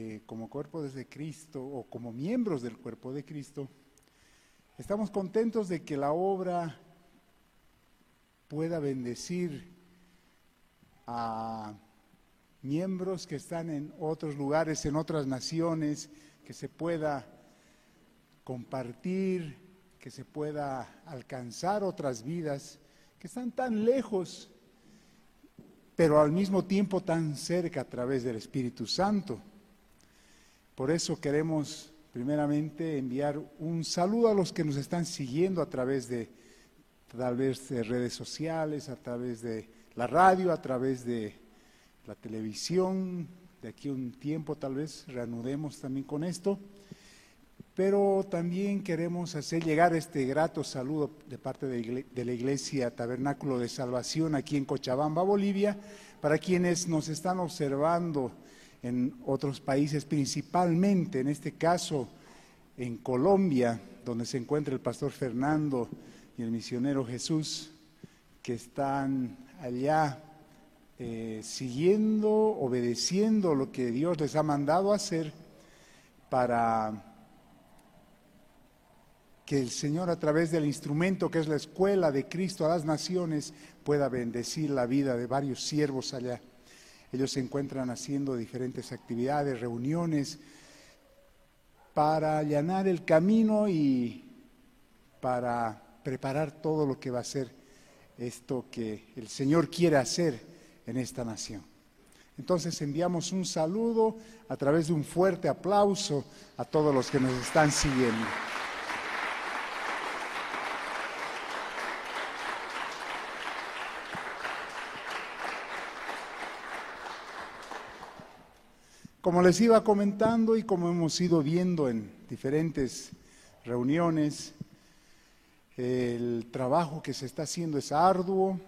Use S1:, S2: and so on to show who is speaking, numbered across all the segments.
S1: Eh, como cuerpo de Cristo o como miembros del cuerpo de Cristo, estamos contentos de que la obra pueda bendecir a miembros que están en otros lugares, en otras naciones, que se pueda compartir, que se pueda alcanzar otras vidas que están tan lejos, pero al mismo tiempo tan cerca a través del Espíritu Santo. Por eso queremos primeramente enviar un saludo a los que nos están siguiendo a través de tal vez de redes sociales, a través de la radio, a través de la televisión. De aquí un tiempo tal vez reanudemos también con esto. Pero también queremos hacer llegar este grato saludo de parte de la Iglesia Tabernáculo de Salvación aquí en Cochabamba, Bolivia, para quienes nos están observando en otros países, principalmente en este caso en Colombia, donde se encuentra el pastor Fernando y el misionero Jesús, que están allá eh, siguiendo, obedeciendo lo que Dios les ha mandado hacer para que el Señor a través del instrumento que es la escuela de Cristo a las naciones pueda bendecir la vida de varios siervos allá. Ellos se encuentran haciendo diferentes actividades, reuniones, para allanar el camino y para preparar todo lo que va a ser esto que el Señor quiere hacer en esta nación. Entonces enviamos un saludo a través de un fuerte aplauso a todos los que nos están siguiendo. Como les iba comentando y como hemos ido viendo en diferentes reuniones, el trabajo que se está haciendo es arduo,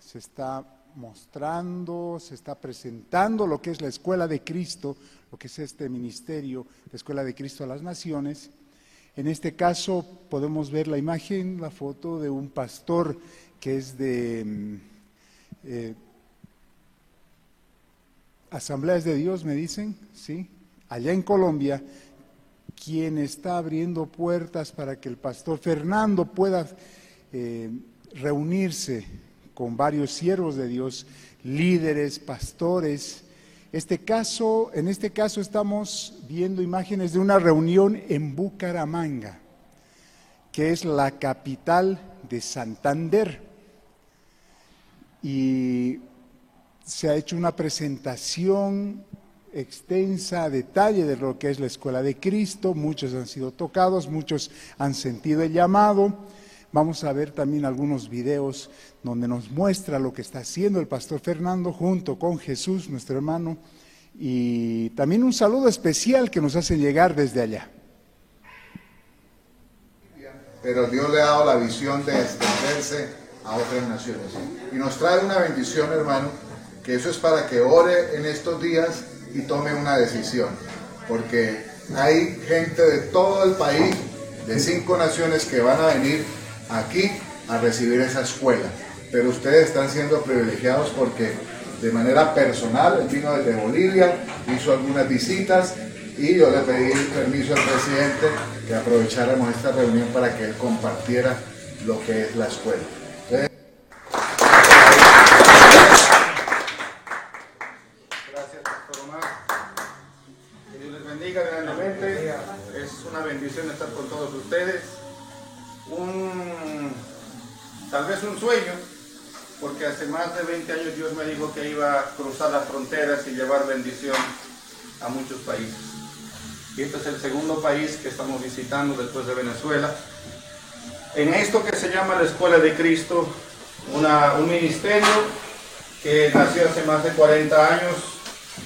S1: se está mostrando, se está presentando lo que es la Escuela de Cristo, lo que es este ministerio, la Escuela de Cristo a las Naciones. En este caso podemos ver la imagen, la foto de un pastor que es de mm, eh, Asambleas de Dios, me dicen, ¿sí? Allá en Colombia, quien está abriendo puertas para que el pastor Fernando pueda eh, reunirse con varios siervos de Dios, líderes, pastores. Este caso, en este caso estamos viendo imágenes de una reunión en Bucaramanga, que es la capital de Santander. Y se ha hecho una presentación extensa, a detalle de lo que es la Escuela de Cristo, muchos han sido tocados, muchos han sentido el llamado. Vamos a ver también algunos videos donde nos muestra lo que está haciendo el pastor Fernando junto con Jesús, nuestro hermano, y también un saludo especial que nos hace llegar desde allá.
S2: Pero Dios le ha dado la visión de extenderse a otras naciones. Y nos trae una bendición, hermano, eso es para que ore en estos días y tome una decisión, porque hay gente de todo el país, de cinco naciones que van a venir aquí a recibir esa escuela, pero ustedes están siendo privilegiados porque de manera personal, él vino desde Bolivia, hizo algunas visitas y yo le pedí permiso al presidente que aprovecháramos esta reunión para que él compartiera lo que es la escuela.
S3: Vez un sueño, porque hace más de 20 años Dios me dijo que iba a cruzar las fronteras y llevar bendición a muchos países. Y este es el segundo país que estamos visitando después de Venezuela. En esto que se llama la Escuela de Cristo, un ministerio que nació hace más de 40 años,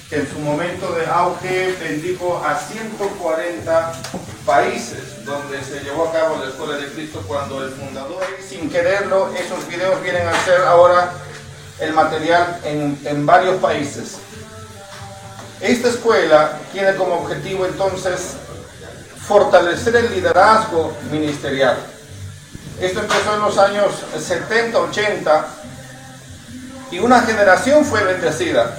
S3: que en su momento de auge bendijo a 140 países donde se llevó a cabo la Escuela de Cristo cuando el fundador, sin quererlo, esos videos vienen a ser ahora el material en, en varios países. Esta escuela tiene como objetivo entonces fortalecer el liderazgo ministerial. Esto empezó en los años 70, 80 y una generación fue bendecida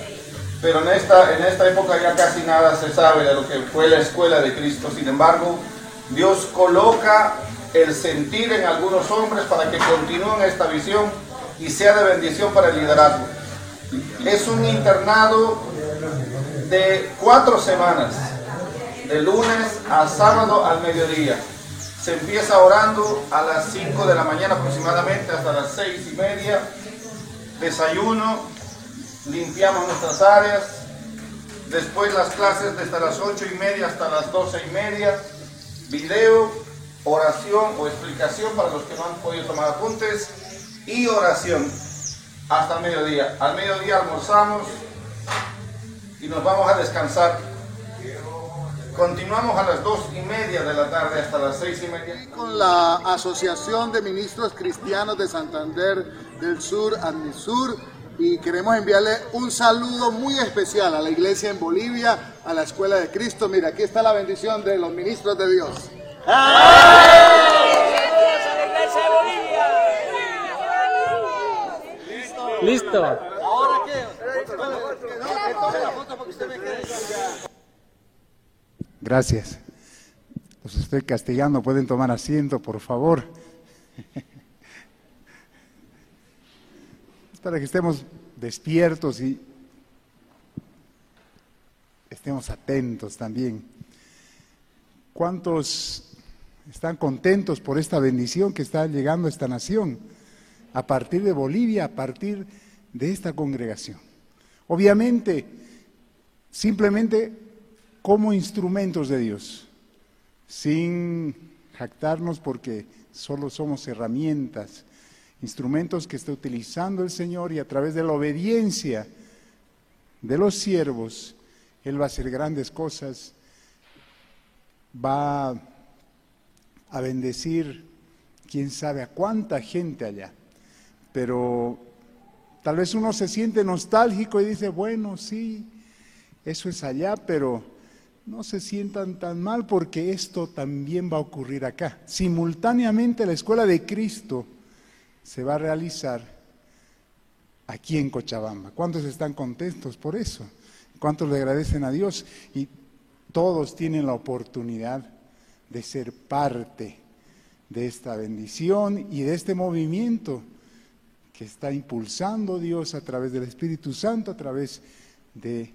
S3: pero en esta, en esta época ya casi nada se sabe de lo que fue la escuela de Cristo. Sin embargo, Dios coloca el sentir en algunos hombres para que continúen esta visión y sea de bendición para el liderazgo. Es un internado de cuatro semanas, de lunes a sábado al mediodía. Se empieza orando a las 5 de la mañana aproximadamente hasta las seis y media. Desayuno, limpiamos nuestras áreas. Después las clases desde las ocho y media hasta las doce y media. Video, oración o explicación para los que no han podido tomar apuntes. Y oración hasta el mediodía. Al mediodía almorzamos y nos vamos a descansar. Continuamos a las dos y media de la tarde hasta las seis y media.
S4: Con la Asociación de Ministros Cristianos de Santander del Sur, ADMISUR, y queremos enviarle un saludo muy especial a la iglesia en Bolivia, a la Escuela de Cristo. Mira, aquí está la bendición de los ministros de Dios.
S5: Listo.
S4: Ahora qué?
S1: Gracias. Los estoy castigando, pueden tomar asiento, por favor. Es para que estemos despiertos y estemos atentos también. ¿Cuántos están contentos por esta bendición que está llegando a esta nación? A partir de Bolivia, a partir de esta congregación. Obviamente, simplemente como instrumentos de Dios, sin jactarnos porque solo somos herramientas, instrumentos que está utilizando el Señor y a través de la obediencia de los siervos, Él va a hacer grandes cosas, va a bendecir quién sabe a cuánta gente allá. Pero tal vez uno se siente nostálgico y dice, bueno, sí, eso es allá, pero no se sientan tan mal porque esto también va a ocurrir acá. Simultáneamente la escuela de Cristo se va a realizar aquí en Cochabamba. ¿Cuántos están contentos por eso? ¿Cuántos le agradecen a Dios? Y todos tienen la oportunidad de ser parte de esta bendición y de este movimiento que está impulsando Dios a través del Espíritu Santo, a través de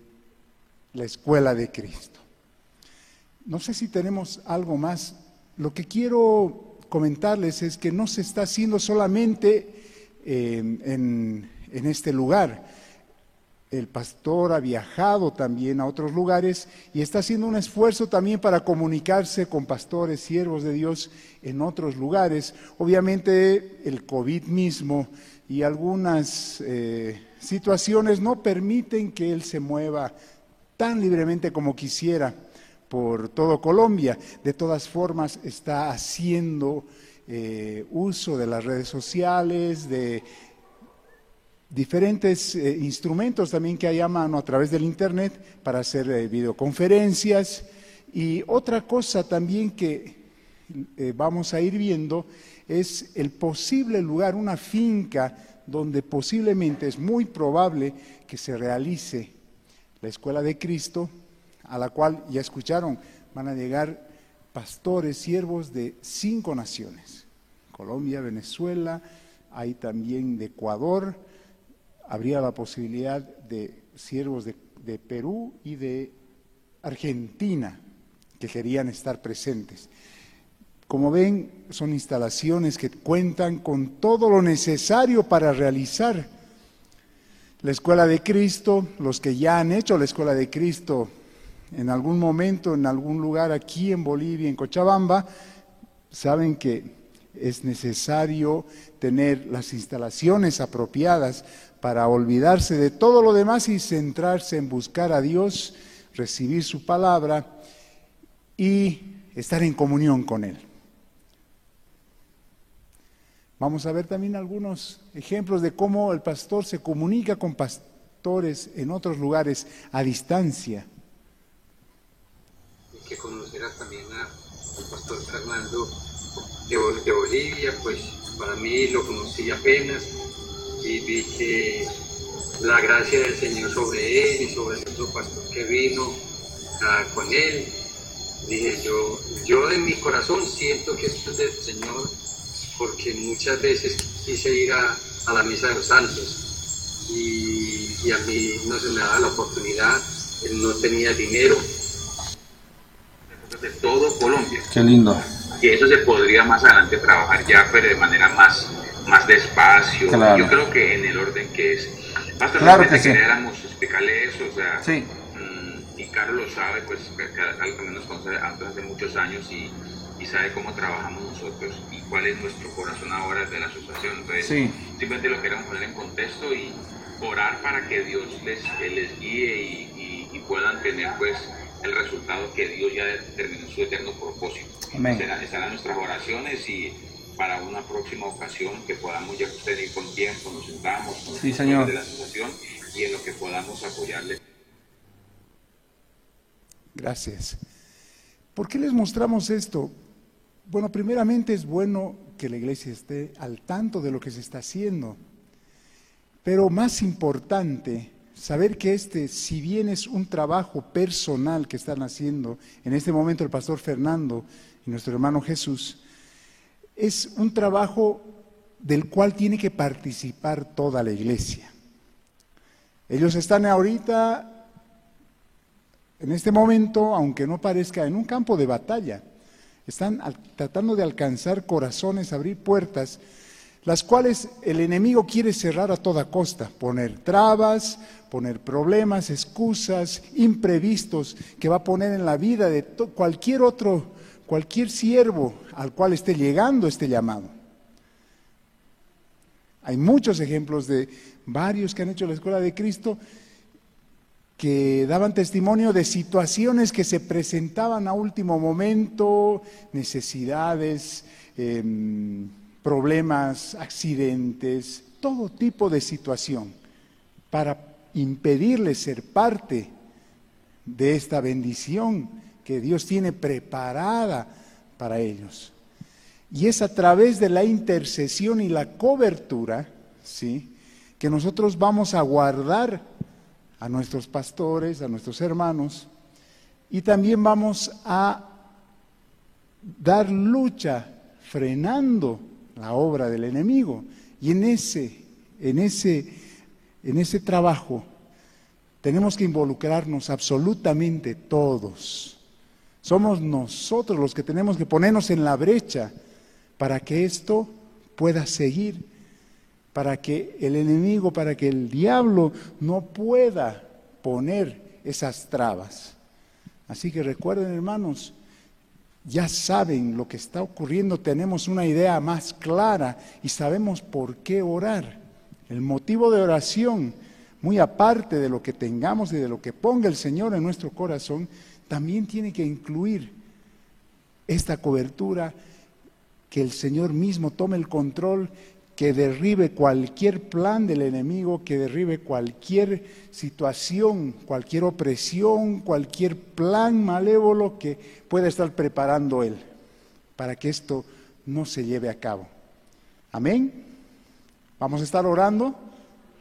S1: la escuela de Cristo. No sé si tenemos algo más. Lo que quiero comentarles es que no se está haciendo solamente en, en este lugar. El pastor ha viajado también a otros lugares y está haciendo un esfuerzo también para comunicarse con pastores, siervos de Dios en otros lugares. Obviamente el COVID mismo y algunas eh, situaciones no permiten que él se mueva tan libremente como quisiera por todo Colombia. De todas formas, está haciendo eh, uso de las redes sociales, de diferentes eh, instrumentos también que hay a mano a través del Internet para hacer eh, videoconferencias. Y otra cosa también que vamos a ir viendo es el posible lugar, una finca donde posiblemente es muy probable que se realice la Escuela de Cristo a la cual ya escucharon, van a llegar pastores, siervos de cinco naciones, Colombia, Venezuela, hay también de Ecuador, habría la posibilidad de siervos de, de Perú y de Argentina que querían estar presentes. Como ven, son instalaciones que cuentan con todo lo necesario para realizar la Escuela de Cristo, los que ya han hecho la Escuela de Cristo en algún momento, en algún lugar aquí en Bolivia, en Cochabamba, saben que es necesario tener las instalaciones apropiadas para olvidarse de todo lo demás y centrarse en buscar a Dios, recibir su palabra y estar en comunión con Él. Vamos a ver también algunos ejemplos de cómo el pastor se comunica con pastores en otros lugares a distancia
S6: que conocerá también al pastor Fernando de, Bolivia, pues para mí lo conocí apenas y vi que la gracia del Señor sobre él y sobre otro pastor que vino ah, con él. Dije, yo, yo en mi corazón siento que esto es del Señor porque muchas veces quise ir a, a la misa de los santos y, y a mí no se me daba la oportunidad, no tenía dinero. De todo Colombia.
S5: Qué lindo.
S6: Y eso se podría más adelante trabajar ya, pero de manera más, más despacio.
S5: Claro.
S6: Yo creo que en el orden que es. Pastor,
S5: Claro que sí.
S6: queríamos explicarle eso, o sea,
S5: Sí.
S6: mm, y Carlos lo sabe, pues que- que nos conoce hace muchos años y, y sabe cómo trabajamos nosotros y cuál es nuestro corazón ahora de la asociación. Entonces,
S5: Sí.
S6: simplemente lo queremos poner en contexto y orar para que Dios les, les guíe y, y- y puedan tener pues el resultado que Dios ya determinó su eterno propósito.
S5: Amén.
S6: Serán, estarán nuestras oraciones y para una próxima ocasión que podamos ya tener con tiempo, nos sentamos con
S5: Sí, señor.
S6: de la asociación y en lo que podamos apoyarle.
S1: Gracias. ¿Por qué les mostramos esto? Bueno, primeramente es bueno que la iglesia esté al tanto de lo que se está haciendo, pero más importante, saber que este, si bien es un trabajo personal que están haciendo, en este momento el pastor Fernando y nuestro hermano Jesús, es un trabajo del cual tiene que participar toda la iglesia. Ellos están ahorita en este momento, aunque no parezca, en un campo de batalla. Están tratando de alcanzar corazones, abrir puertas, las cuales el enemigo quiere cerrar a toda costa, poner trabas, poner problemas, excusas, imprevistos que va a poner en la vida de cualquier otro, cualquier siervo al cual esté llegando este llamado. Hay muchos ejemplos de varios que han hecho la escuela de Cristo que daban testimonio de situaciones que se presentaban a último momento, necesidades, em, problemas, accidentes, todo tipo de situación, para impedirles ser parte de esta bendición que Dios tiene preparada para ellos. Y es a través de la intercesión y la cobertura, ¿sí? que nosotros vamos a guardar a nuestros pastores, a nuestros hermanos, y también vamos a dar lucha frenando la obra del enemigo. Y en ese, en ese, en ese trabajo tenemos que involucrarnos absolutamente todos. Somos nosotros los que tenemos que ponernos en la brecha para que esto pueda seguir, para que el enemigo, para que el diablo no pueda poner esas trabas. Así que recuerden, hermanos, ya saben lo que está ocurriendo, tenemos una idea más clara y sabemos por qué orar. El motivo de oración, muy aparte de lo que tengamos y de lo que ponga el Señor en nuestro corazón, también tiene que incluir esta cobertura, que el Señor mismo tome el control, que derribe cualquier plan del enemigo, que derribe cualquier situación, cualquier opresión, cualquier plan malévolo que pueda estar preparando Él, para que esto no se lleve a cabo. Amén. Vamos a estar orando,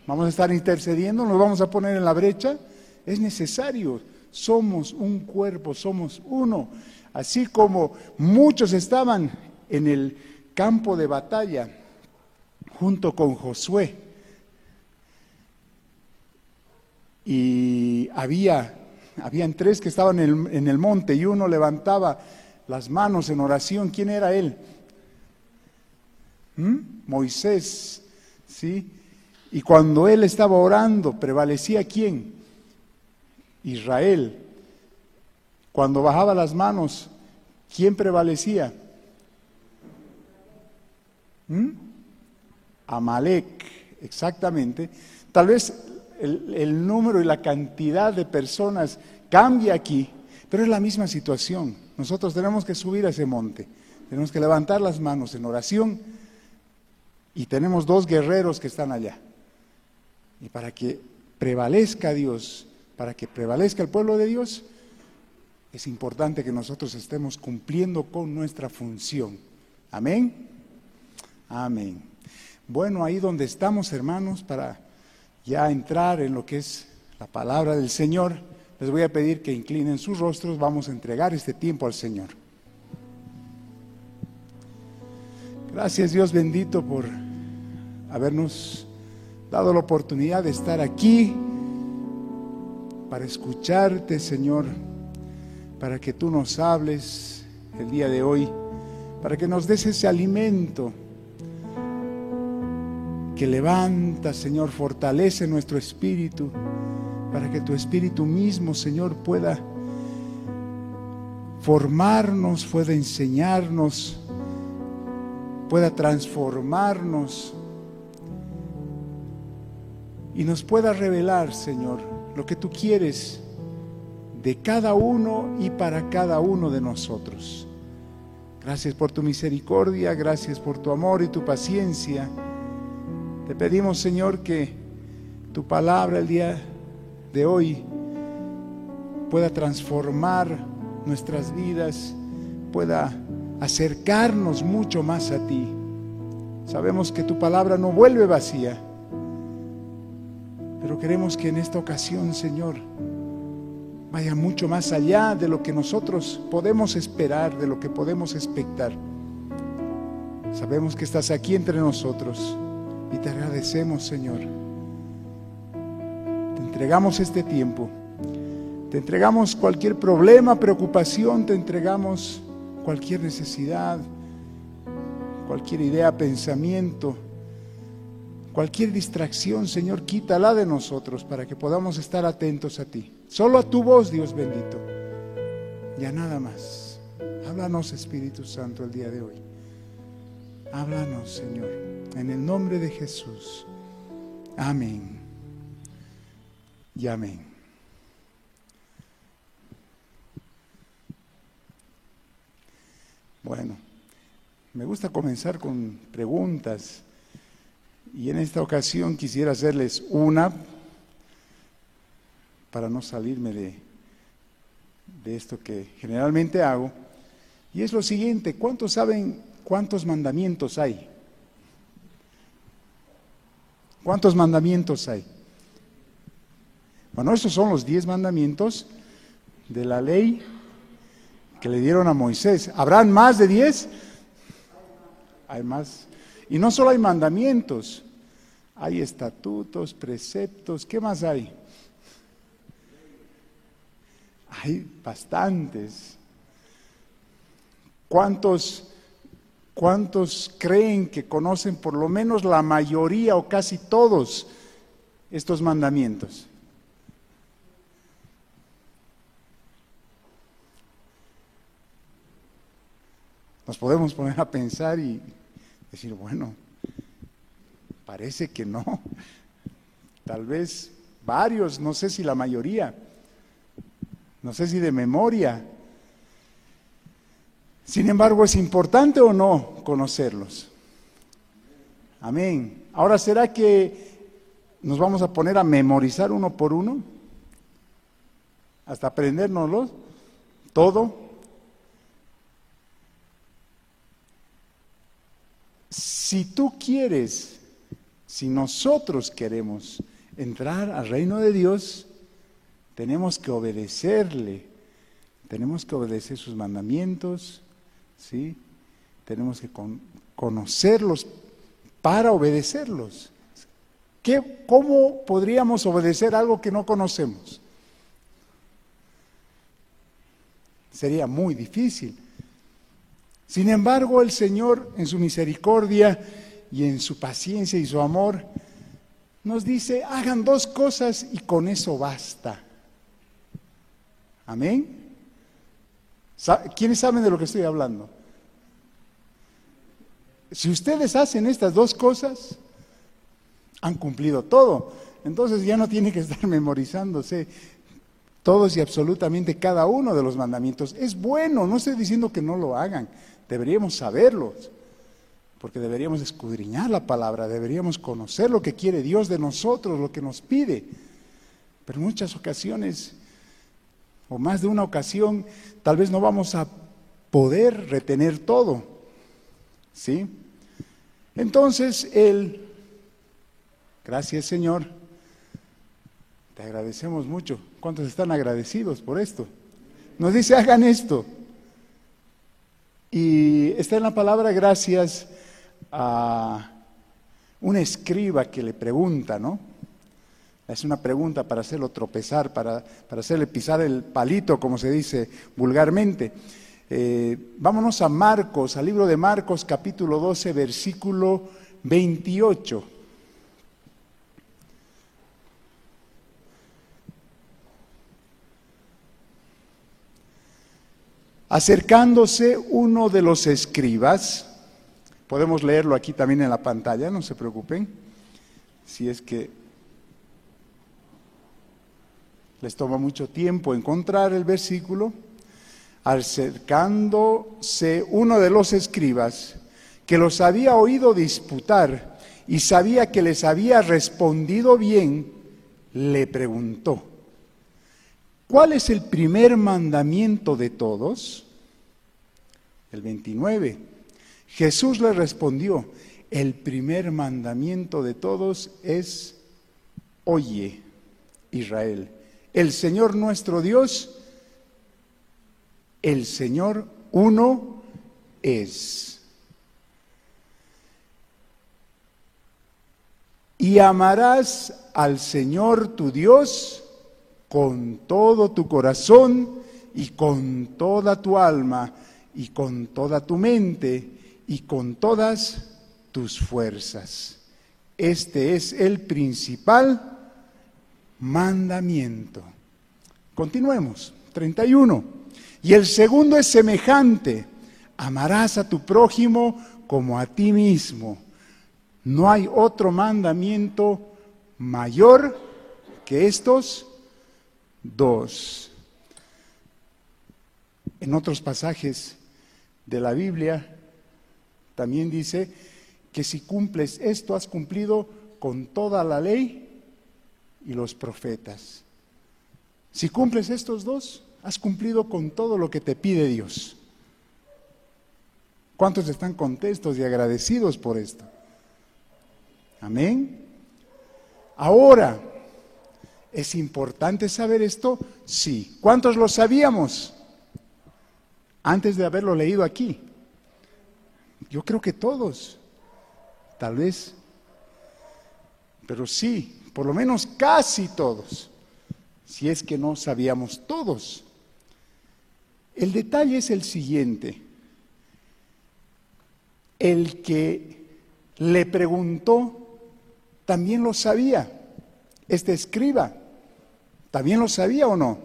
S1: vamos a estar intercediendo, nos vamos a poner en la brecha. Es necesario, somos un cuerpo, somos uno. Así como muchos estaban en el campo de batalla junto con Josué y había, tres que estaban en el, en el monte y uno levantaba las manos en oración. ¿Quién era él? ¿Mm? Moisés, ¿sí? Y cuando él estaba orando, prevalecía quién? Israel. Cuando bajaba las manos, ¿quién prevalecía? ¿Mm? Amalek, exactamente. Tal vez el, el, número y la cantidad de personas cambia aquí, pero es la misma situación. Nosotros tenemos que subir a ese monte, tenemos que levantar las manos en oración y tenemos dos guerreros que están allá. Y para que prevalezca Dios, para que prevalezca el pueblo de Dios, es importante que nosotros estemos cumpliendo con nuestra función. Amén. Amén. Bueno, ahí donde estamos, hermanos, para ya entrar en lo que es la palabra del Señor, les voy a pedir que inclinen sus rostros, vamos a entregar este tiempo al Señor. Gracias Dios bendito por habernos dado la oportunidad de estar aquí para escucharte, Señor, para que tú nos hables el día de hoy, para que nos des ese alimento que levanta, Señor, fortalece nuestro espíritu, para que tu espíritu mismo, Señor, pueda formarnos, pueda enseñarnos, pueda transformarnos y nos pueda revelar, Señor, lo que tú quieres de cada uno y para cada uno de nosotros. Gracias por tu misericordia, gracias por tu amor y tu paciencia. Te pedimos, Señor, que tu palabra el día de hoy pueda transformar nuestras vidas, pueda acercarnos mucho más a ti. Sabemos que tu palabra no vuelve vacía, pero queremos que en esta ocasión, Señor, vaya mucho más allá de lo que nosotros podemos esperar, de lo que podemos expectar. Sabemos que estás aquí entre nosotros y te agradecemos, Señor. Te entregamos este tiempo. Te entregamos cualquier problema, preocupación, te entregamos cualquier necesidad, cualquier idea, pensamiento Cualquier distracción, Señor, quítala de nosotros para que podamos estar atentos a ti. Solo a tu voz, Dios bendito. Ya nada más. Háblanos, Espíritu Santo, el día de hoy. Háblanos, Señor, en el nombre de Jesús. Amén. Y amén. Bueno, me gusta comenzar con preguntas y en esta ocasión quisiera hacerles una para no salirme de, de esto que generalmente hago. Y es lo siguiente, ¿cuántos saben cuántos mandamientos hay? ¿Cuántos mandamientos hay? Bueno, estos son los diez mandamientos de la ley que le dieron a Moisés. ¿Habrán más de diez? Hay más. Y no solo hay mandamientos, hay estatutos, preceptos, ¿qué más hay? Hay bastantes. ¿Cuántos, ¿Cuántos creen que conocen por lo menos la mayoría o casi todos estos mandamientos? Nos podemos poner a pensar y Decir, bueno, parece que no. Tal vez varios, no sé si la mayoría, no sé si de memoria. Sin embargo, ¿es importante o no conocerlos? Amén. Ahora, ¿será que nos vamos a poner a memorizar uno por uno? Hasta aprendérnoslo todo. Si tú quieres, si nosotros queremos entrar al reino de Dios, tenemos que obedecerle, tenemos que obedecer sus mandamientos, ¿sí? Tenemos que conocerlos para obedecerlos. ¿Qué, ¿Cómo podríamos obedecer algo que no conocemos? Sería muy difícil. Sin embargo, el Señor, en su misericordia y en su paciencia y su amor, nos dice, hagan dos cosas y con eso basta. Amén. ¿Quiénes saben de lo que estoy hablando? Si ustedes hacen estas dos cosas, han cumplido todo. Entonces ya no tiene que estar memorizándose todos y absolutamente cada uno de los mandamientos. Es bueno, no estoy diciendo que no lo hagan, Deberíamos saberlo, porque deberíamos escudriñar la palabra, deberíamos conocer lo que quiere Dios de nosotros, lo que nos pide. Pero en muchas ocasiones, o más de una ocasión, tal vez no vamos a poder retener todo. ¿Sí? Entonces Él, gracias Señor, Te agradecemos mucho. ¿Cuántos están agradecidos por esto? Nos dice, hagan esto. Y está en la palabra gracias a un escriba que le pregunta, ¿no? Es una pregunta para hacerlo tropezar, para, para hacerle pisar el palito, como se dice vulgarmente. Eh, vámonos a Marcos, al libro de Marcos capítulo 12, versículo 28. Acercándose uno de los escribas, podemos leerlo aquí también en la pantalla, no se preocupen, si es que les toma mucho tiempo encontrar el versículo, acercándose uno de los escribas que los había oído disputar y sabía que les había respondido bien, le preguntó, ¿cuál es el primer mandamiento de todos? El 29. Jesús le respondió, el primer mandamiento de todos es, oye, Israel el Señor nuestro Dios, el Señor uno es. Y amarás al Señor tu Dios con todo tu corazón y con toda tu alma y con toda tu mente y con todas tus fuerzas. Este es el principal mandamiento. Continuemos. 31. Y el segundo es semejante. Amarás a tu prójimo como a ti mismo. No hay otro mandamiento mayor que estos dos. En otros pasajes de la Biblia también dice que si cumples esto has cumplido con toda la ley y los profetas. Si cumples estos dos, has cumplido con todo lo que te pide Dios. ¿Cuántos están contentos y agradecidos por esto? Amén. Ahora, ¿es importante saber esto? Sí. ¿Cuántos lo sabíamos antes de haberlo leído aquí? Yo creo que todos, tal vez, pero sí, por lo menos casi todos, si es que no sabíamos todos. El detalle es el siguiente. El que le preguntó también lo sabía. Este escriba también lo sabía o no.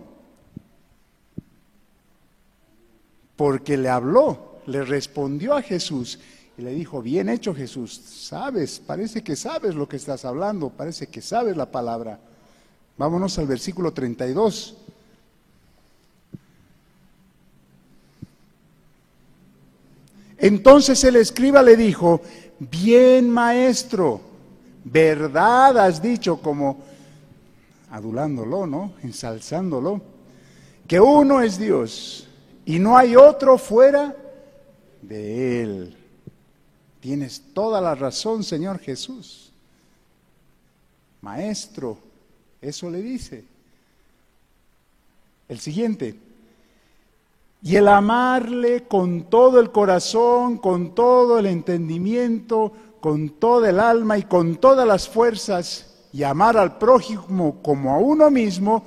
S1: Porque le habló, le respondió a Jesús y le dijo, bien hecho Jesús, sabes, parece que sabes lo que estás hablando, parece que sabes la palabra. Vámonos al versículo 32. Entonces el escriba le dijo, bien maestro, verdad has dicho como adulándolo, ¿no? Ensalzándolo, que uno es Dios y no hay otro fuera de él. Tienes toda la razón, Señor Jesús. Maestro, eso le dice. El siguiente. Y el amarle con todo el corazón, con todo el entendimiento, con toda el alma y con todas las fuerzas, y amar al prójimo como a uno mismo,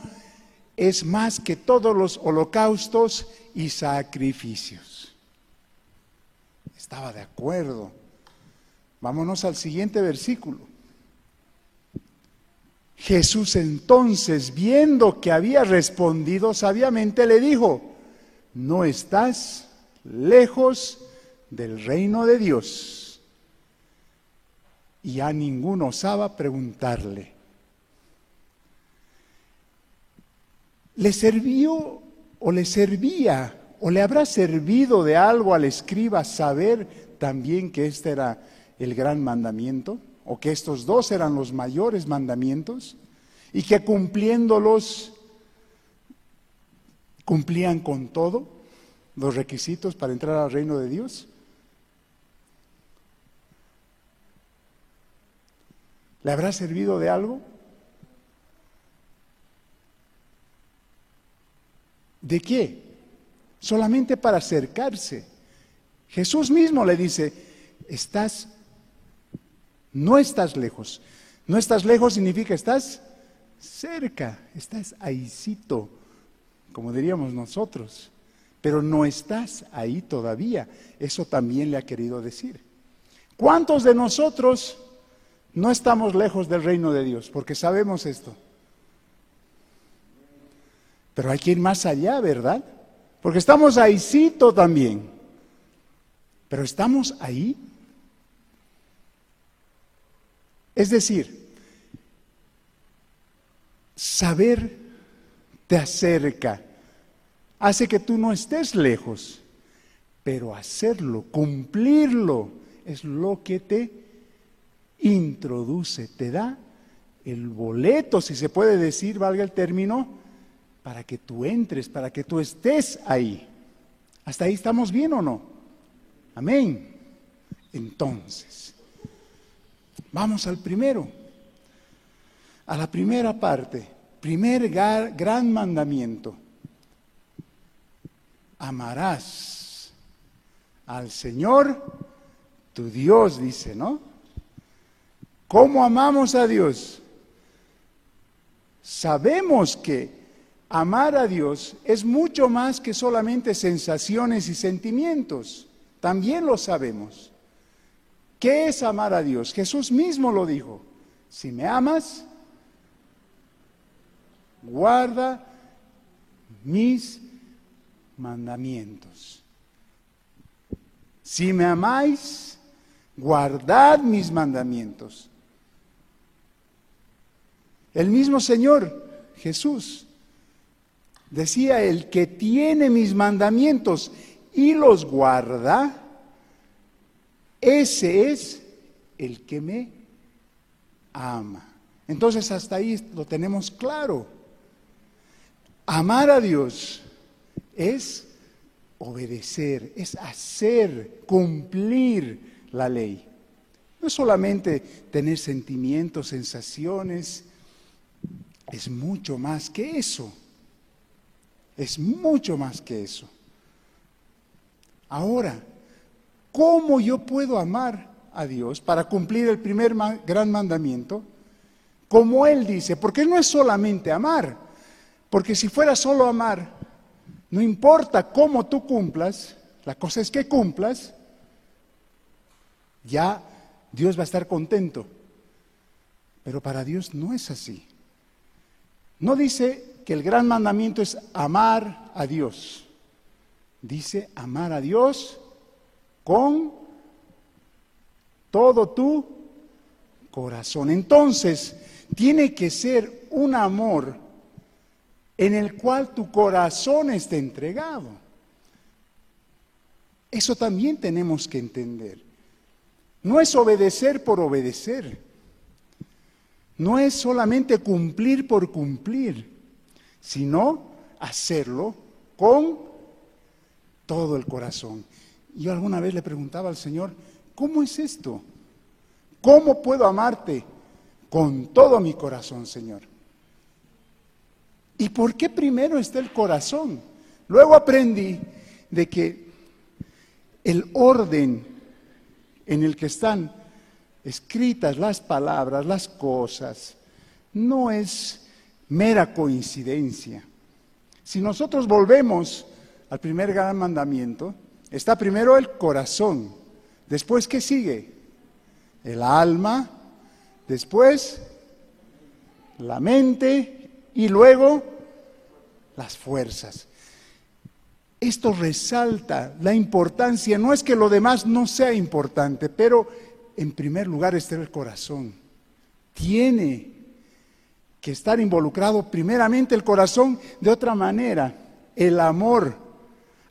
S1: es más que todos los holocaustos y sacrificios. Estaba de acuerdo. Vámonos al siguiente versículo. Jesús entonces, viendo que había respondido sabiamente, le dijo, no estás lejos del reino de Dios. Y a ninguno osaba preguntarle. ¿Le sirvió o le servía o le habrá servido de algo al escriba saber también que este era el gran mandamiento, o que estos dos eran los mayores mandamientos, y que cumpliéndolos cumplían con todo los requisitos para entrar al reino de Dios. ¿Le habrá servido de algo? ¿De qué? Solamente para acercarse. Jesús mismo le dice, estás, no estás lejos. No estás lejos significa estás cerca, estás ahícito, como diríamos nosotros, pero no estás ahí todavía. Eso también le ha querido decir. ¿Cuántos de nosotros no estamos lejos del reino de Dios? Porque sabemos esto. Pero hay que ir más allá, ¿verdad? Porque estamos ahícito también. Pero estamos ahí. Es decir, saber te acerca, hace que tú no estés lejos, pero hacerlo, cumplirlo, es lo que te introduce, te da el boleto, si se puede decir, valga el término, para que tú entres, para que tú estés ahí. ¿Hasta ahí estamos bien o no? Amén. Entonces, vamos al primero, a la primera parte, primer gran mandamiento. Amarás al Señor tu Dios, dice, ¿no? ¿Cómo amamos a Dios? Sabemos que amar a Dios es mucho más que solamente sensaciones y sentimientos. También lo sabemos. ¿Qué es amar a Dios? Jesús mismo lo dijo. Si me amas, guarda mis mandamientos. Si me amáis, guardad mis mandamientos. El mismo Señor Jesús decía, el que tiene mis mandamientos y los guarda, ese es el que me ama. Entonces hasta ahí lo tenemos claro. Amar a Dios es obedecer, es hacer, cumplir la ley. No es solamente tener sentimientos, sensaciones, es mucho más que eso. Es mucho más que eso. Ahora, ¿cómo yo puedo amar a Dios para cumplir el primer gran mandamiento? Como Él dice, porque no es solamente amar, porque si fuera solo amar, no importa cómo tú cumplas, la cosa es que cumplas, ya Dios va a estar contento. Pero para Dios no es así. No dice que el gran mandamiento es amar a Dios dice amar a Dios con todo tu corazón. Entonces, tiene que ser un amor en el cual tu corazón esté entregado. Eso también tenemos que entender. No es obedecer por obedecer. No es solamente cumplir por cumplir, sino hacerlo con todo el corazón. Yo alguna vez le preguntaba al Señor, ¿cómo es esto? ¿Cómo puedo amarte con todo mi corazón, Señor? ¿Y por qué primero está el corazón? Luego aprendí de que el orden en el que están escritas las palabras, las cosas, no es mera coincidencia. Si nosotros volvemos al primer gran mandamiento, está primero el corazón. Después, ¿qué sigue? El alma, después la mente y luego las fuerzas. Esto resalta la importancia, no es que lo demás no sea importante, pero en primer lugar está el corazón. Tiene que estar involucrado primeramente el corazón, de otra manera, el amor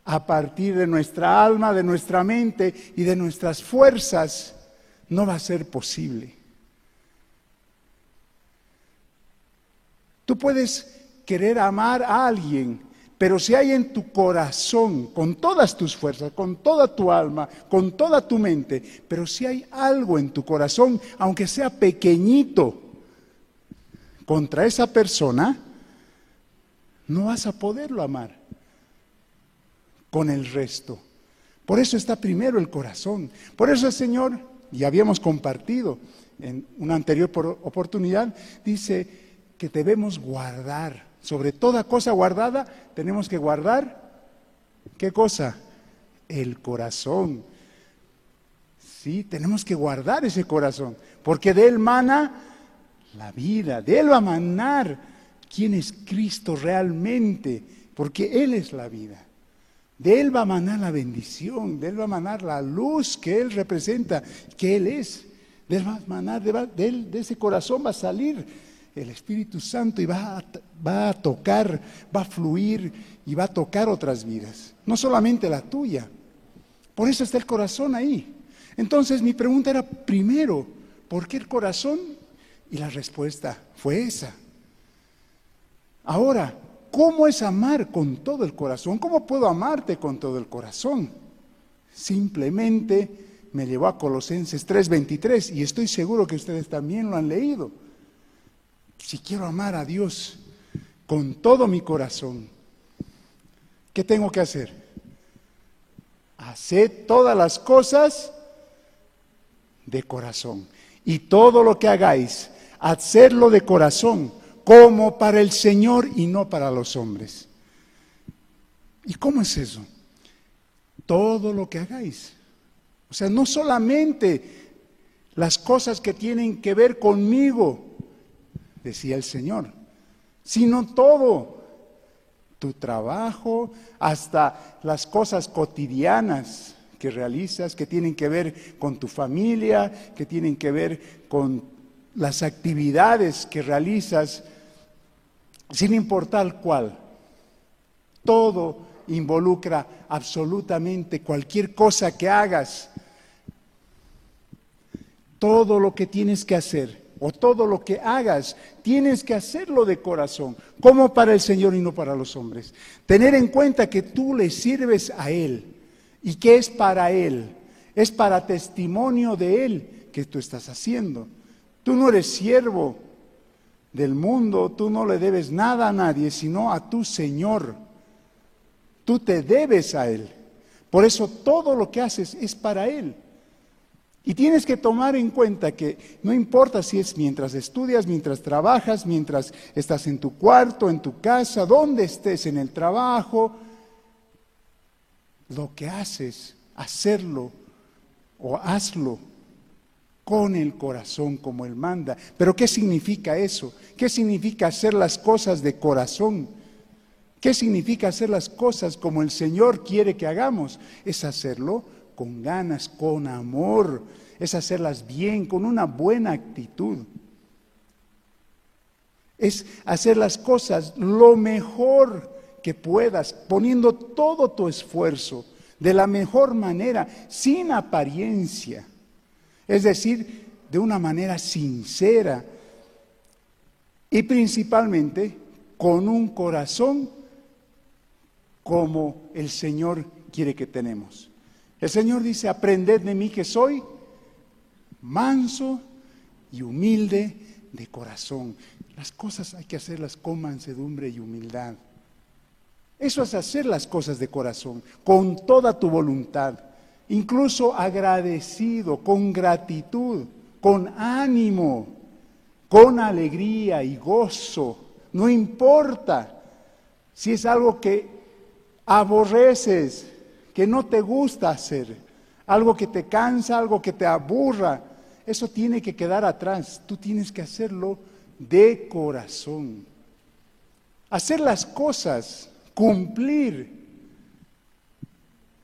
S1: a partir de nuestra alma, de nuestra mente y de nuestras fuerzas, no va a ser posible. Tú puedes querer amar a alguien, pero si hay en tu corazón, con todas tus fuerzas, con toda tu alma, con toda tu mente, pero si hay algo en tu corazón, aunque sea pequeñito, contra esa persona, no vas a poderlo amar con el resto. Por eso está primero el corazón. Por eso el Señor, y habíamos compartido en una anterior oportunidad, dice que debemos guardar, sobre toda cosa guardada, tenemos que guardar, ¿qué cosa? El corazón. Sí, tenemos que guardar ese corazón, porque de él mana la vida, de él va a manar quién es Cristo realmente, porque Él es la vida. De Él va a manar la bendición, de Él va a manar la luz que Él representa, que Él es. De Él va a manar, de, él, de ese corazón va a salir el Espíritu Santo y va a, va a tocar, va a fluir y va a tocar otras vidas, no solamente la tuya. Por eso está el corazón ahí. Entonces mi pregunta era, primero, ¿por qué el corazón? Y la respuesta fue esa. Ahora, ¿cómo es amar con todo el corazón? ¿Cómo puedo amarte con todo el corazón? Simplemente me llevó a Colosenses 3:23 y estoy seguro que ustedes también lo han leído. Si quiero amar a Dios con todo mi corazón, ¿qué tengo que hacer? Hacer todas las cosas de corazón. Y todo lo que hagáis, hacerlo de corazón, como para el Señor y no para los hombres. ¿Y cómo es eso? Todo lo que hagáis. O sea, no solamente las cosas que tienen que ver conmigo, decía el Señor, sino todo, tu trabajo, hasta las cosas cotidianas que realizas, que tienen que ver con tu familia, que tienen que ver con las actividades que realizas sin importar cuál. Todo involucra absolutamente cualquier cosa que hagas. Todo lo que tienes que hacer o todo lo que hagas, tienes que hacerlo de corazón, como para el Señor y no para los hombres. Tener en cuenta que tú le sirves a Él y que es para Él, es para testimonio de Él que tú estás haciendo. Tú no eres siervo del mundo, tú no le debes nada a nadie, sino a tu Señor. Tú te debes a Él. Por eso todo lo que haces es para Él. Y tienes que tomar en cuenta que no importa si es mientras estudias, mientras trabajas, mientras estás en tu cuarto, en tu casa, donde estés en el trabajo, lo que haces, hacerlo o hazlo con el corazón como Él manda. Pero ¿qué significa eso? ¿Qué significa hacer las cosas de corazón? ¿Qué significa hacer las cosas como el Señor quiere que hagamos? Es hacerlo con ganas, con amor, es hacerlas bien, con una buena actitud. Es hacer las cosas lo mejor que puedas, poniendo todo tu esfuerzo de la mejor manera, sin apariencia. Es decir, de una manera sincera y principalmente con un corazón como el Señor quiere que tenemos. El Señor dice, aprended de mí que soy manso y humilde de corazón. Las cosas hay que hacerlas con mansedumbre y humildad. Eso es hacer las cosas de corazón, con toda tu voluntad incluso agradecido, con gratitud, con ánimo, con alegría y gozo. No importa si es algo que aborreces, que no te gusta hacer, algo que te cansa, algo que te aburra, eso tiene que quedar atrás. Tú tienes que hacerlo de corazón. Hacer las cosas, cumplir,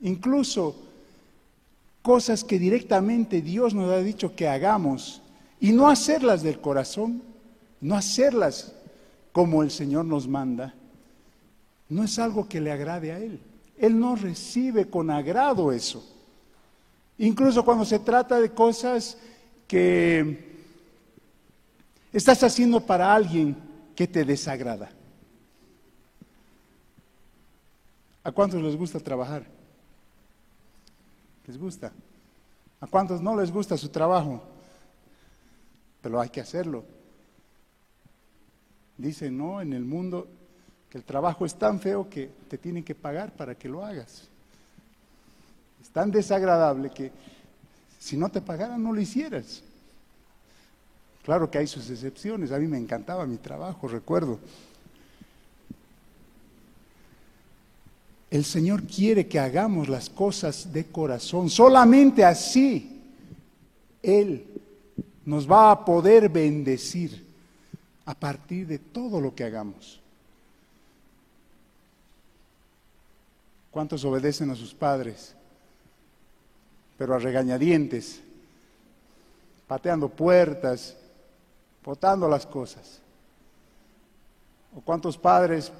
S1: incluso cosas que directamente Dios nos ha dicho que hagamos y no hacerlas del corazón, no hacerlas como el Señor nos manda, no es algo que le agrade a Él. Él no recibe con agrado eso. Incluso cuando se trata de cosas que estás haciendo para alguien que te desagrada. ¿A cuántos les gusta trabajar? ¿Les gusta? ¿A cuántos no les gusta su trabajo? Pero hay que hacerlo. Dicen, no, en el mundo que el trabajo es tan feo que te tienen que pagar para que lo hagas. tan desagradable que si no te pagaran no lo hicieras. Claro que hay sus excepciones, a mí me encantaba mi trabajo, recuerdo. El Señor quiere que hagamos las cosas de corazón, solamente así Él nos va a poder bendecir a partir de todo lo que hagamos. ¿Cuántos obedecen a sus padres? Pero a regañadientes, pateando puertas, botando las cosas. ¿O cuántos padres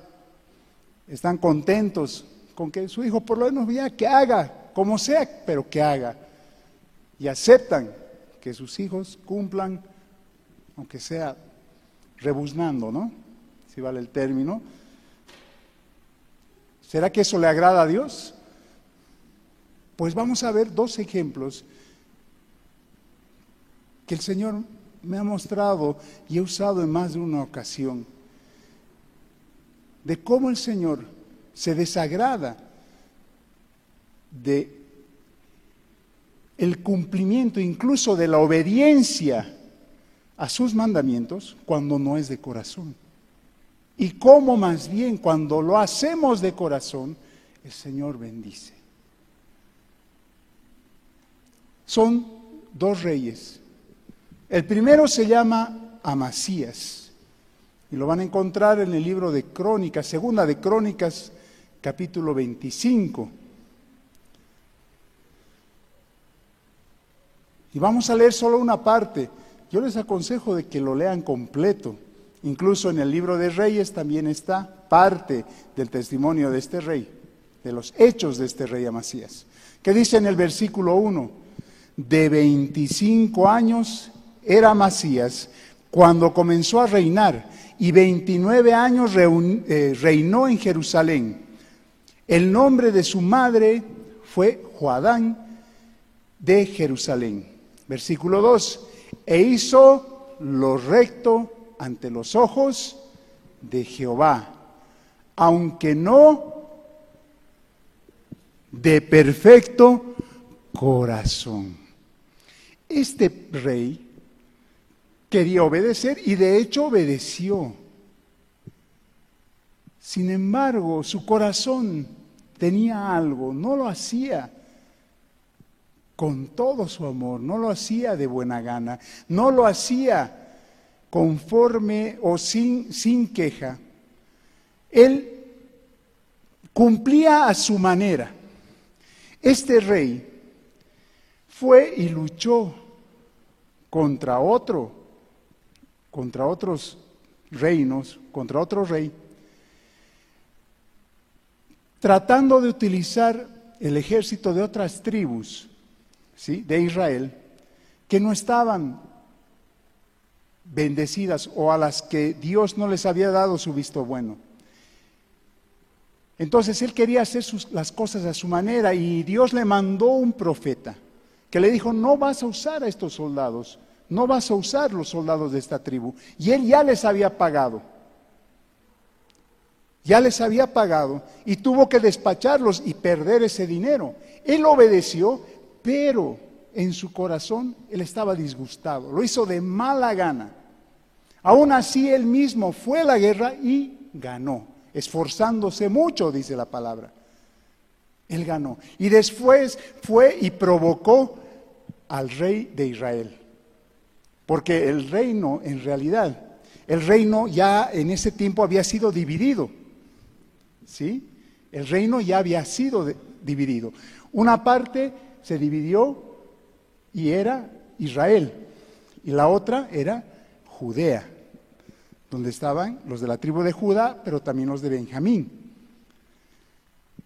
S1: están contentos con que su hijo por lo menos ya que haga, como sea, pero que haga? Y aceptan que sus hijos cumplan, aunque sea rebuznando, ¿no? Si vale el término. ¿Será que eso le agrada a Dios? Pues vamos a ver dos ejemplos que el Señor me ha mostrado y he usado en más de una ocasión, de cómo el Señor se desagrada de el cumplimiento incluso de la obediencia a sus mandamientos cuando no es de corazón. Y cómo más bien cuando lo hacemos de corazón, el Señor bendice. Son dos reyes el primero se llama Amasías y lo van a encontrar en el libro de Crónicas, segunda de Crónicas, capítulo 25. Y vamos a leer solo una parte. Yo les aconsejo de que lo lean completo. Incluso en el libro de Reyes también está parte del testimonio de este rey, de los hechos de este rey Amasías. Que dice en el versículo 1, de 25 años era Masías cuando comenzó a reinar y 29 años eh, reinó en Jerusalén. El nombre de su madre fue Joadán de Jerusalén. Versículo 2. E hizo lo recto ante los ojos de Jehová, aunque no de perfecto corazón. Este rey quería obedecer y de hecho obedeció. Sin embargo, su corazón tenía algo, no lo hacía con todo su amor, no lo hacía de buena gana, no lo hacía conforme o sin, sin queja. Él cumplía a su manera. Este rey fue y luchó contra otro contra otros reinos, contra otro rey, tratando de utilizar el ejército de otras tribus ¿sí? de Israel que no estaban bendecidas o a las que Dios no les había dado su visto bueno. Entonces él quería hacer las cosas a su manera y Dios le mandó un profeta que le dijo, no vas a usar a estos soldados, no vas a usar los soldados de esta tribu. Y él ya les había pagado. Ya les había pagado y tuvo que despacharlos y perder ese dinero. Él obedeció, pero en su corazón él estaba disgustado. Lo hizo de mala gana. Aún así él mismo fue a la guerra y ganó, esforzándose mucho, dice la palabra. Él ganó. Y después fue y provocó al rey de Israel. Porque el reino, en realidad, el reino ya en ese tiempo había sido dividido. ¿Sí? El reino ya había sido dividido. Una parte se dividió y era Israel, y la otra era Judea, donde estaban los de la tribu de Judá, pero también los de Benjamín.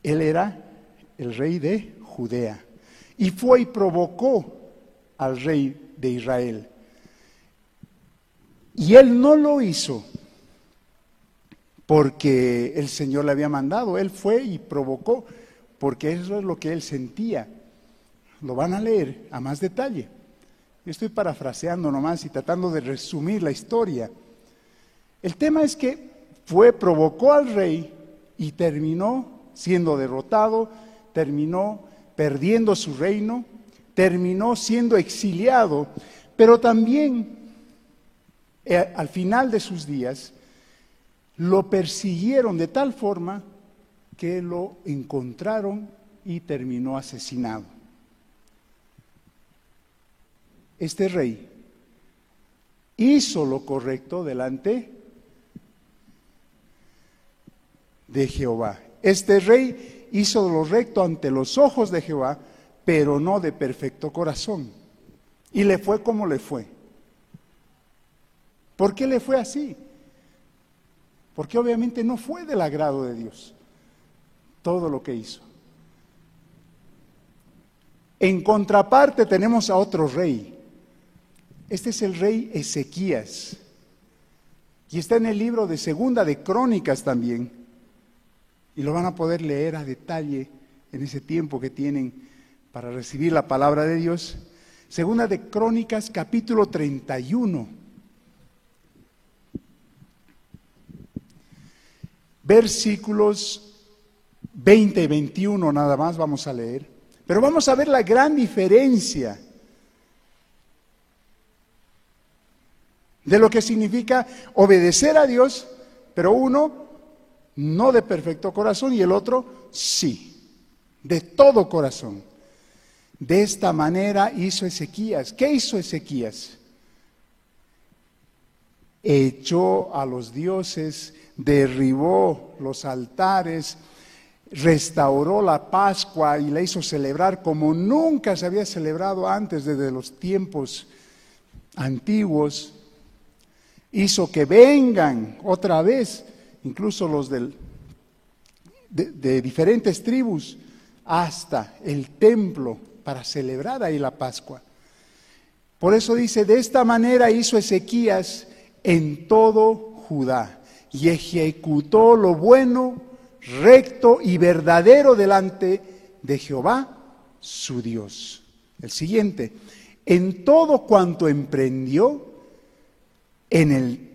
S1: Él era el rey de Judea y fue y provocó al rey de Israel. Y él no lo hizo porque el Señor le había mandado, él fue y provocó, porque eso es lo que él sentía. Lo van a leer a más detalle. Yo estoy parafraseando nomás y tratando de resumir la historia. El tema es que fue, provocó al rey y terminó siendo derrotado, terminó perdiendo su reino, terminó siendo exiliado, pero también eh, al final de sus días lo persiguieron de tal forma que lo encontraron y terminó asesinado. Este rey hizo lo correcto delante de Jehová. Este rey hizo lo recto ante los ojos de Jehová, pero no de perfecto corazón. Y le fue como le fue. ¿Por qué le fue así? Porque obviamente no fue del agrado de Dios todo lo que hizo. En contraparte tenemos a otro rey. Este es el rey Ezequías. Y está en el libro de Segunda de Crónicas también. Y lo van a poder leer a detalle en ese tiempo que tienen para recibir la palabra de Dios. Segunda de Crónicas, capítulo 31. Versículos 20 y 21 nada más vamos a leer. Pero vamos a ver la gran diferencia de lo que significa obedecer a Dios, pero uno no de perfecto corazón y el otro sí, de todo corazón. De esta manera hizo Ezequías. ¿Qué hizo Ezequías? Echó a los dioses, derribó los altares, restauró la Pascua y la hizo celebrar como nunca se había celebrado antes desde los tiempos antiguos. Hizo que vengan otra vez, incluso los de, de diferentes tribus, hasta el templo para celebrar ahí la Pascua. Por eso dice, de esta manera hizo Ezequías en todo Judá y ejecutó lo bueno recto y verdadero delante de Jehová, su Dios. El siguiente, en todo cuanto emprendió en el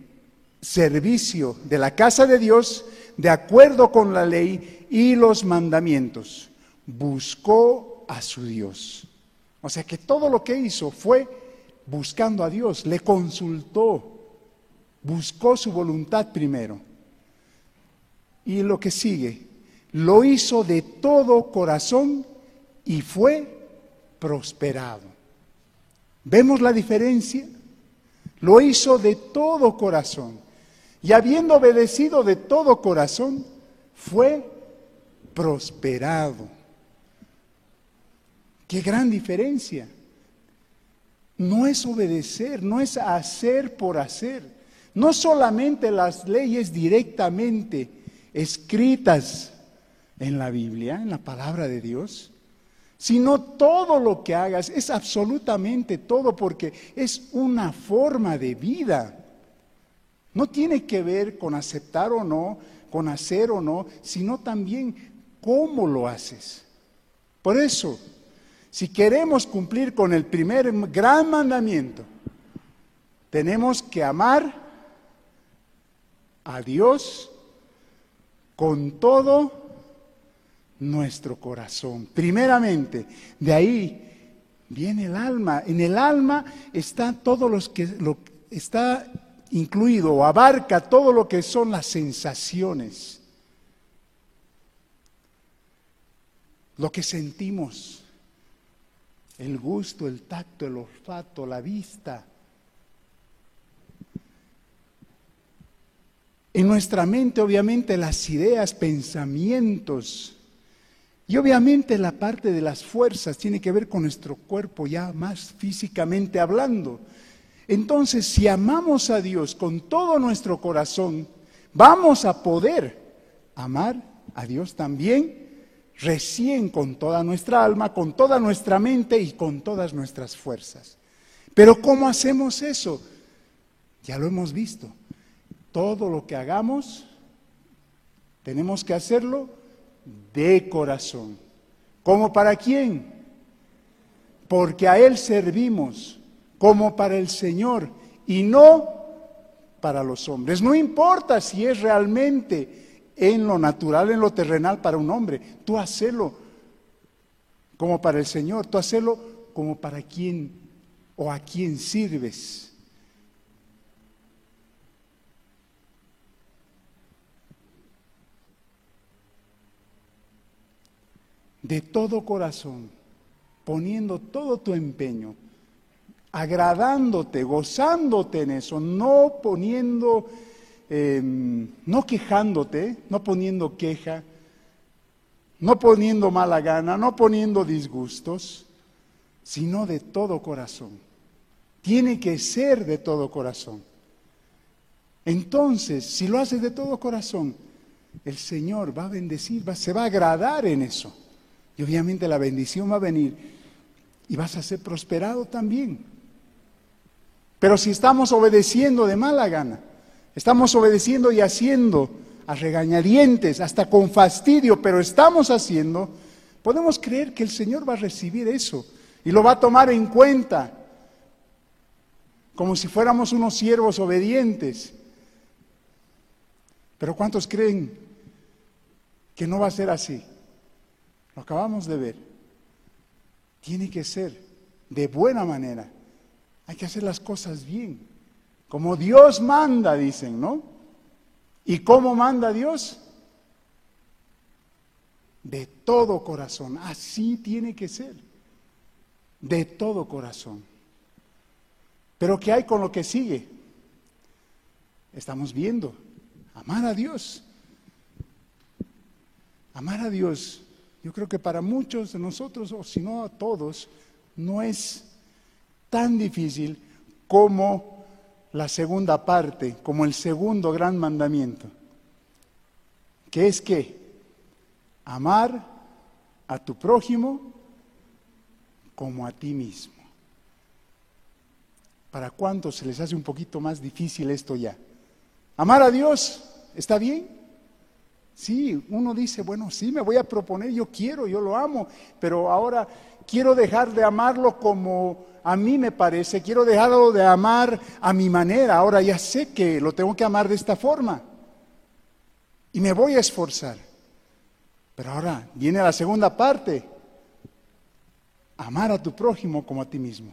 S1: servicio de la casa de Dios, de acuerdo con la ley y los mandamientos, buscó a su Dios. O sea que todo lo que hizo fue buscando a Dios, le consultó, buscó su voluntad primero. Y lo que sigue, lo hizo de todo corazón y fue prosperado. ¿Vemos la diferencia? Lo hizo de todo corazón. Y habiendo obedecido de todo corazón, fue prosperado. Qué gran diferencia. No es obedecer, no es hacer por hacer. No solamente las leyes directamente escritas en la Biblia, en la palabra de Dios, sino todo lo que hagas, es absolutamente todo porque es una forma de vida. No tiene que ver con aceptar o no, con hacer o no, sino también cómo lo haces. Por eso, si queremos cumplir con el primer gran mandamiento, tenemos que amar a Dios con todo nuestro corazón. Primeramente, de ahí viene el alma. En el alma está todo lo que está incluido o abarca todo lo que son las sensaciones, lo que sentimos, el gusto, el tacto, el olfato, la vista, En nuestra mente, obviamente, las ideas, pensamientos. Y obviamente la parte de las fuerzas tiene que ver con nuestro cuerpo ya más físicamente hablando. Entonces, si amamos a Dios con todo nuestro corazón, vamos a poder amar a Dios también recién con toda nuestra alma, con toda nuestra mente y con todas nuestras fuerzas. Pero ¿cómo hacemos eso? Ya lo hemos visto. Todo lo que hagamos, tenemos que hacerlo de corazón. ¿Como para quién? Porque a Él servimos, como para el Señor, y no para los hombres. No importa si es realmente en lo natural, en lo terrenal para un hombre, tú hacelo como para el Señor, tú hacerlo como para quién o a quién sirves. De todo corazón, poniendo todo tu empeño, agradándote, gozándote en eso, no poniendo, em, no quejándote, no poniendo queja, no poniendo mala gana, no poniendo disgustos, sino de todo corazón. Tiene que ser de todo corazón. Entonces, si lo haces de todo corazón, el Señor va a bendecir, se va a agradar en eso. Y obviamente la bendición va a venir y vas a ser prosperado también. Pero si estamos obedeciendo de mala gana, estamos obedeciendo y haciendo a regañadientes, hasta con fastidio, pero estamos haciendo, podemos creer que el Señor va a recibir eso y lo va a tomar en cuenta, como si fuéramos unos siervos obedientes. Pero ¿cuántos creen que no va a ser así? Lo acabamos de ver. Tiene que ser de buena manera. Hay que hacer las cosas bien, como Dios manda, dicen, ¿no? ¿Y cómo manda Dios? De todo corazón, así tiene que ser, de todo corazón. Pero ¿qué hay con lo que sigue? Estamos viendo, amar a Dios. Amar a Dios, yo creo que para muchos de nosotros, o si no a todos, no es tan difícil como la segunda parte, como el segundo gran mandamiento, que es que amar a tu prójimo como a ti mismo. ¿Para cuántos se les hace un poquito más difícil esto ya? Amar a Dios, ¿está bien? Sí, uno dice, bueno, sí, me voy a proponer, yo quiero, yo lo amo, pero ahora quiero dejar de amarlo como a mí me parece, quiero dejarlo de amar a mi manera, ahora ya sé que lo tengo que amar de esta forma y me voy a esforzar. Pero ahora viene la segunda parte, amar a tu prójimo como a ti mismo.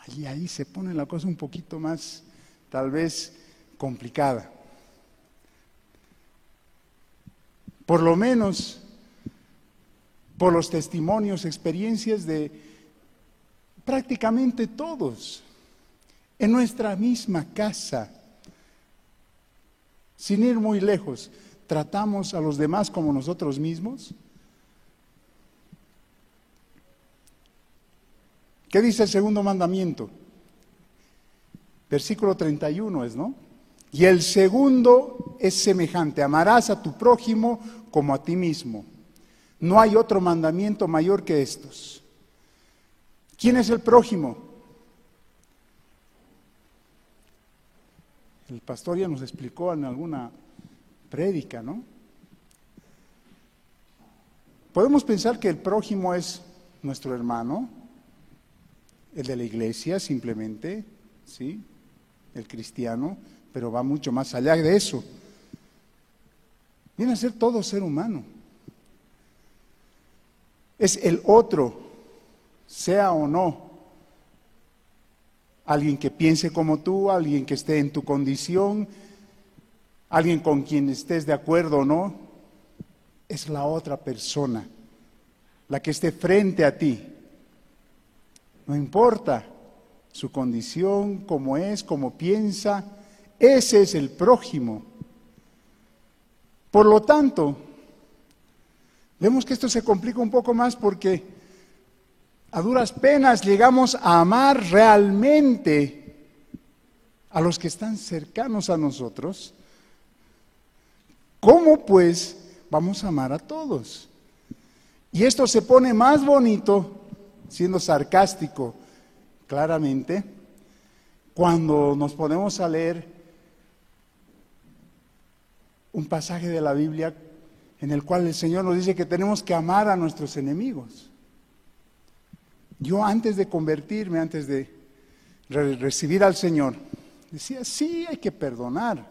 S1: Ahí, ahí se pone la cosa un poquito más, tal vez, complicada. Por lo menos, por los testimonios, experiencias de prácticamente todos, en nuestra misma casa, sin ir muy lejos, tratamos a los demás como nosotros mismos. ¿Qué dice el segundo mandamiento? Versículo 31 es, ¿no? Y el segundo es semejante, amarás a tu prójimo como a ti mismo. No hay otro mandamiento mayor que estos. ¿Quién es el prójimo? El pastor ya nos explicó en alguna prédica, ¿no? Podemos pensar que el prójimo es nuestro hermano, el de la iglesia simplemente, ¿sí? El cristiano, pero va mucho más allá de eso. Viene a ser todo ser humano. Es el otro sea o no alguien que piense como tú, alguien que esté en tu condición, alguien con quien estés de acuerdo o no, es la otra persona, la que esté frente a ti. No importa su condición, cómo es, cómo piensa, ese es el prójimo. Por lo tanto, vemos que esto se complica un poco más porque a duras penas llegamos a amar realmente a los que están cercanos a nosotros, ¿cómo pues vamos a amar a todos? Y esto se pone más bonito, siendo sarcástico claramente, cuando nos ponemos a leer un pasaje de la Biblia en el cual el Señor nos dice que tenemos que amar a nuestros enemigos. Yo antes de convertirme, antes de recibir al Señor, decía, sí, hay que perdonar.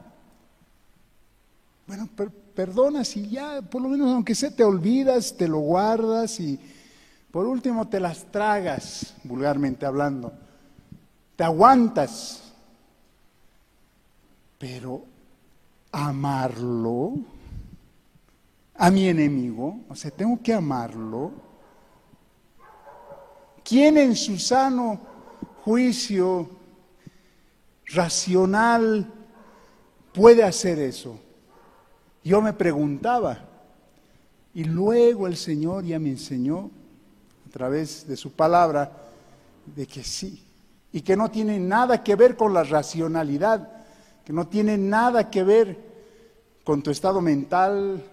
S1: Bueno, perdonas y ya, por lo menos aunque sea te olvidas, te lo guardas y Por último, te las tragas, vulgarmente hablando. Te aguantas. Pero amarlo a mi enemigo, o sea, tengo que amarlo. ¿Quién en su sano juicio racional puede hacer eso? Yo me preguntaba, y luego el Señor ya me enseñó a través de su palabra de que sí, y que no tiene nada que ver con la racionalidad, que no tiene nada que ver con tu estado mental,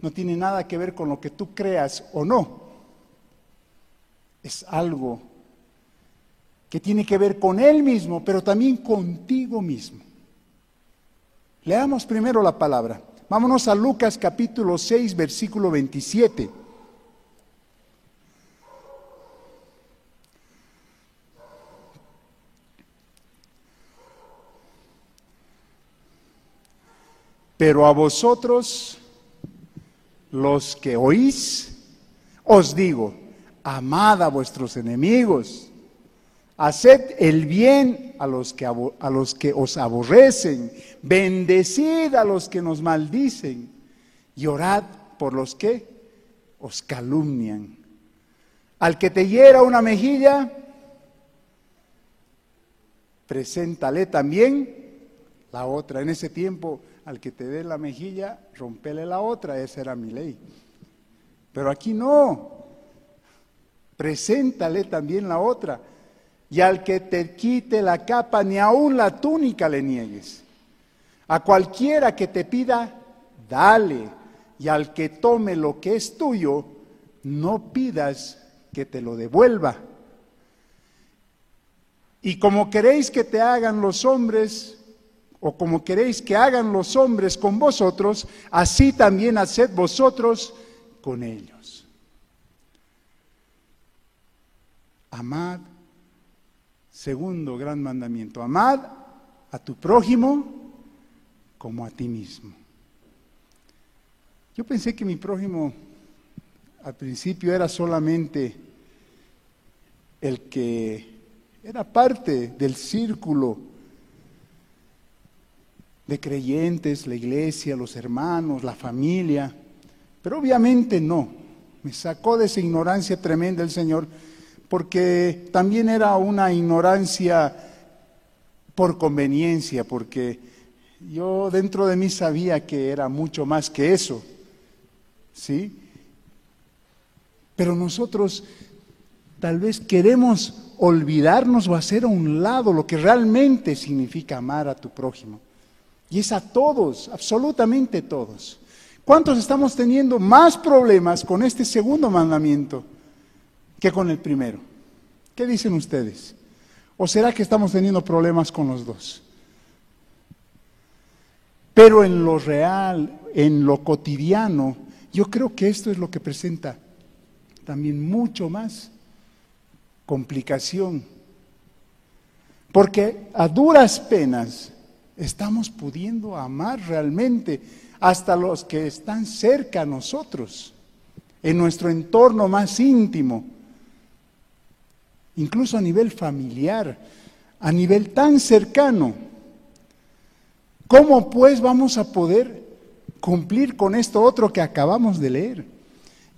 S1: no tiene nada que ver con lo que tú creas o no. Es algo que tiene que ver con Él mismo, pero también contigo mismo. Leamos primero la palabra. Vámonos a Lucas capítulo 6, versículo 27. Pero a vosotros, los que oís, os digo, amad a vuestros enemigos, haced el bien a los que, os aborrecen, bendecid a los que nos maldicen y orad por los que os calumnian. Al que te hiera una mejilla, preséntale también la otra. En ese tiempo al que te dé la mejilla, rompele la otra, esa era mi ley. Pero aquí no, preséntale también la otra. Y al que te quite la capa, ni aun la túnica le niegues. A cualquiera que te pida, dale. Y al que tome lo que es tuyo, no pidas que te lo devuelva. Y como queréis que te hagan los hombres, o como queréis que hagan los hombres con vosotros, así también haced vosotros con ellos. Amad, segundo gran mandamiento, amad a tu prójimo como a ti mismo. Yo pensé que mi prójimo al principio era solamente el que era parte del círculo de creyentes, la iglesia, los hermanos, la familia, pero obviamente no. Me sacó de esa ignorancia tremenda el Señor, porque también era una ignorancia por conveniencia, porque yo dentro de mí sabía que era mucho más que eso, ¿sí? Pero nosotros tal vez queremos olvidarnos o hacer a un lado lo que realmente significa amar a tu prójimo. Y es a todos, absolutamente todos. ¿Cuántos estamos teniendo más problemas con este segundo mandamiento que con el primero? ¿Qué dicen ustedes? ¿O será que estamos teniendo problemas con los dos? Pero en lo real, en lo cotidiano, yo creo que esto es lo que presenta también mucho más complicación. Porque a duras penas estamos pudiendo amar realmente hasta los que están cerca a nosotros, en nuestro entorno más íntimo, incluso a nivel familiar, a nivel tan cercano. ¿Cómo pues vamos a poder cumplir con esto otro que acabamos de leer?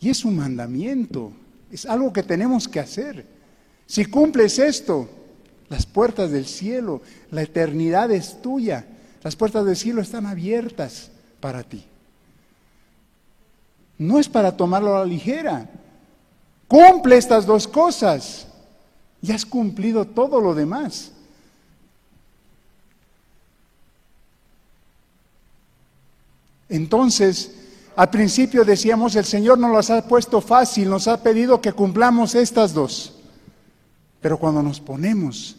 S1: Y es un mandamiento, es algo que tenemos que hacer. Si cumples esto, las puertas del cielo, la eternidad es tuya. Las puertas del cielo están abiertas para ti. No es para tomarlo a la ligera. Cumple estas dos cosas y has cumplido todo lo demás. Entonces, al principio decíamos, el Señor nos las ha puesto fácil, nos ha pedido que cumplamos estas dos. Pero cuando nos ponemos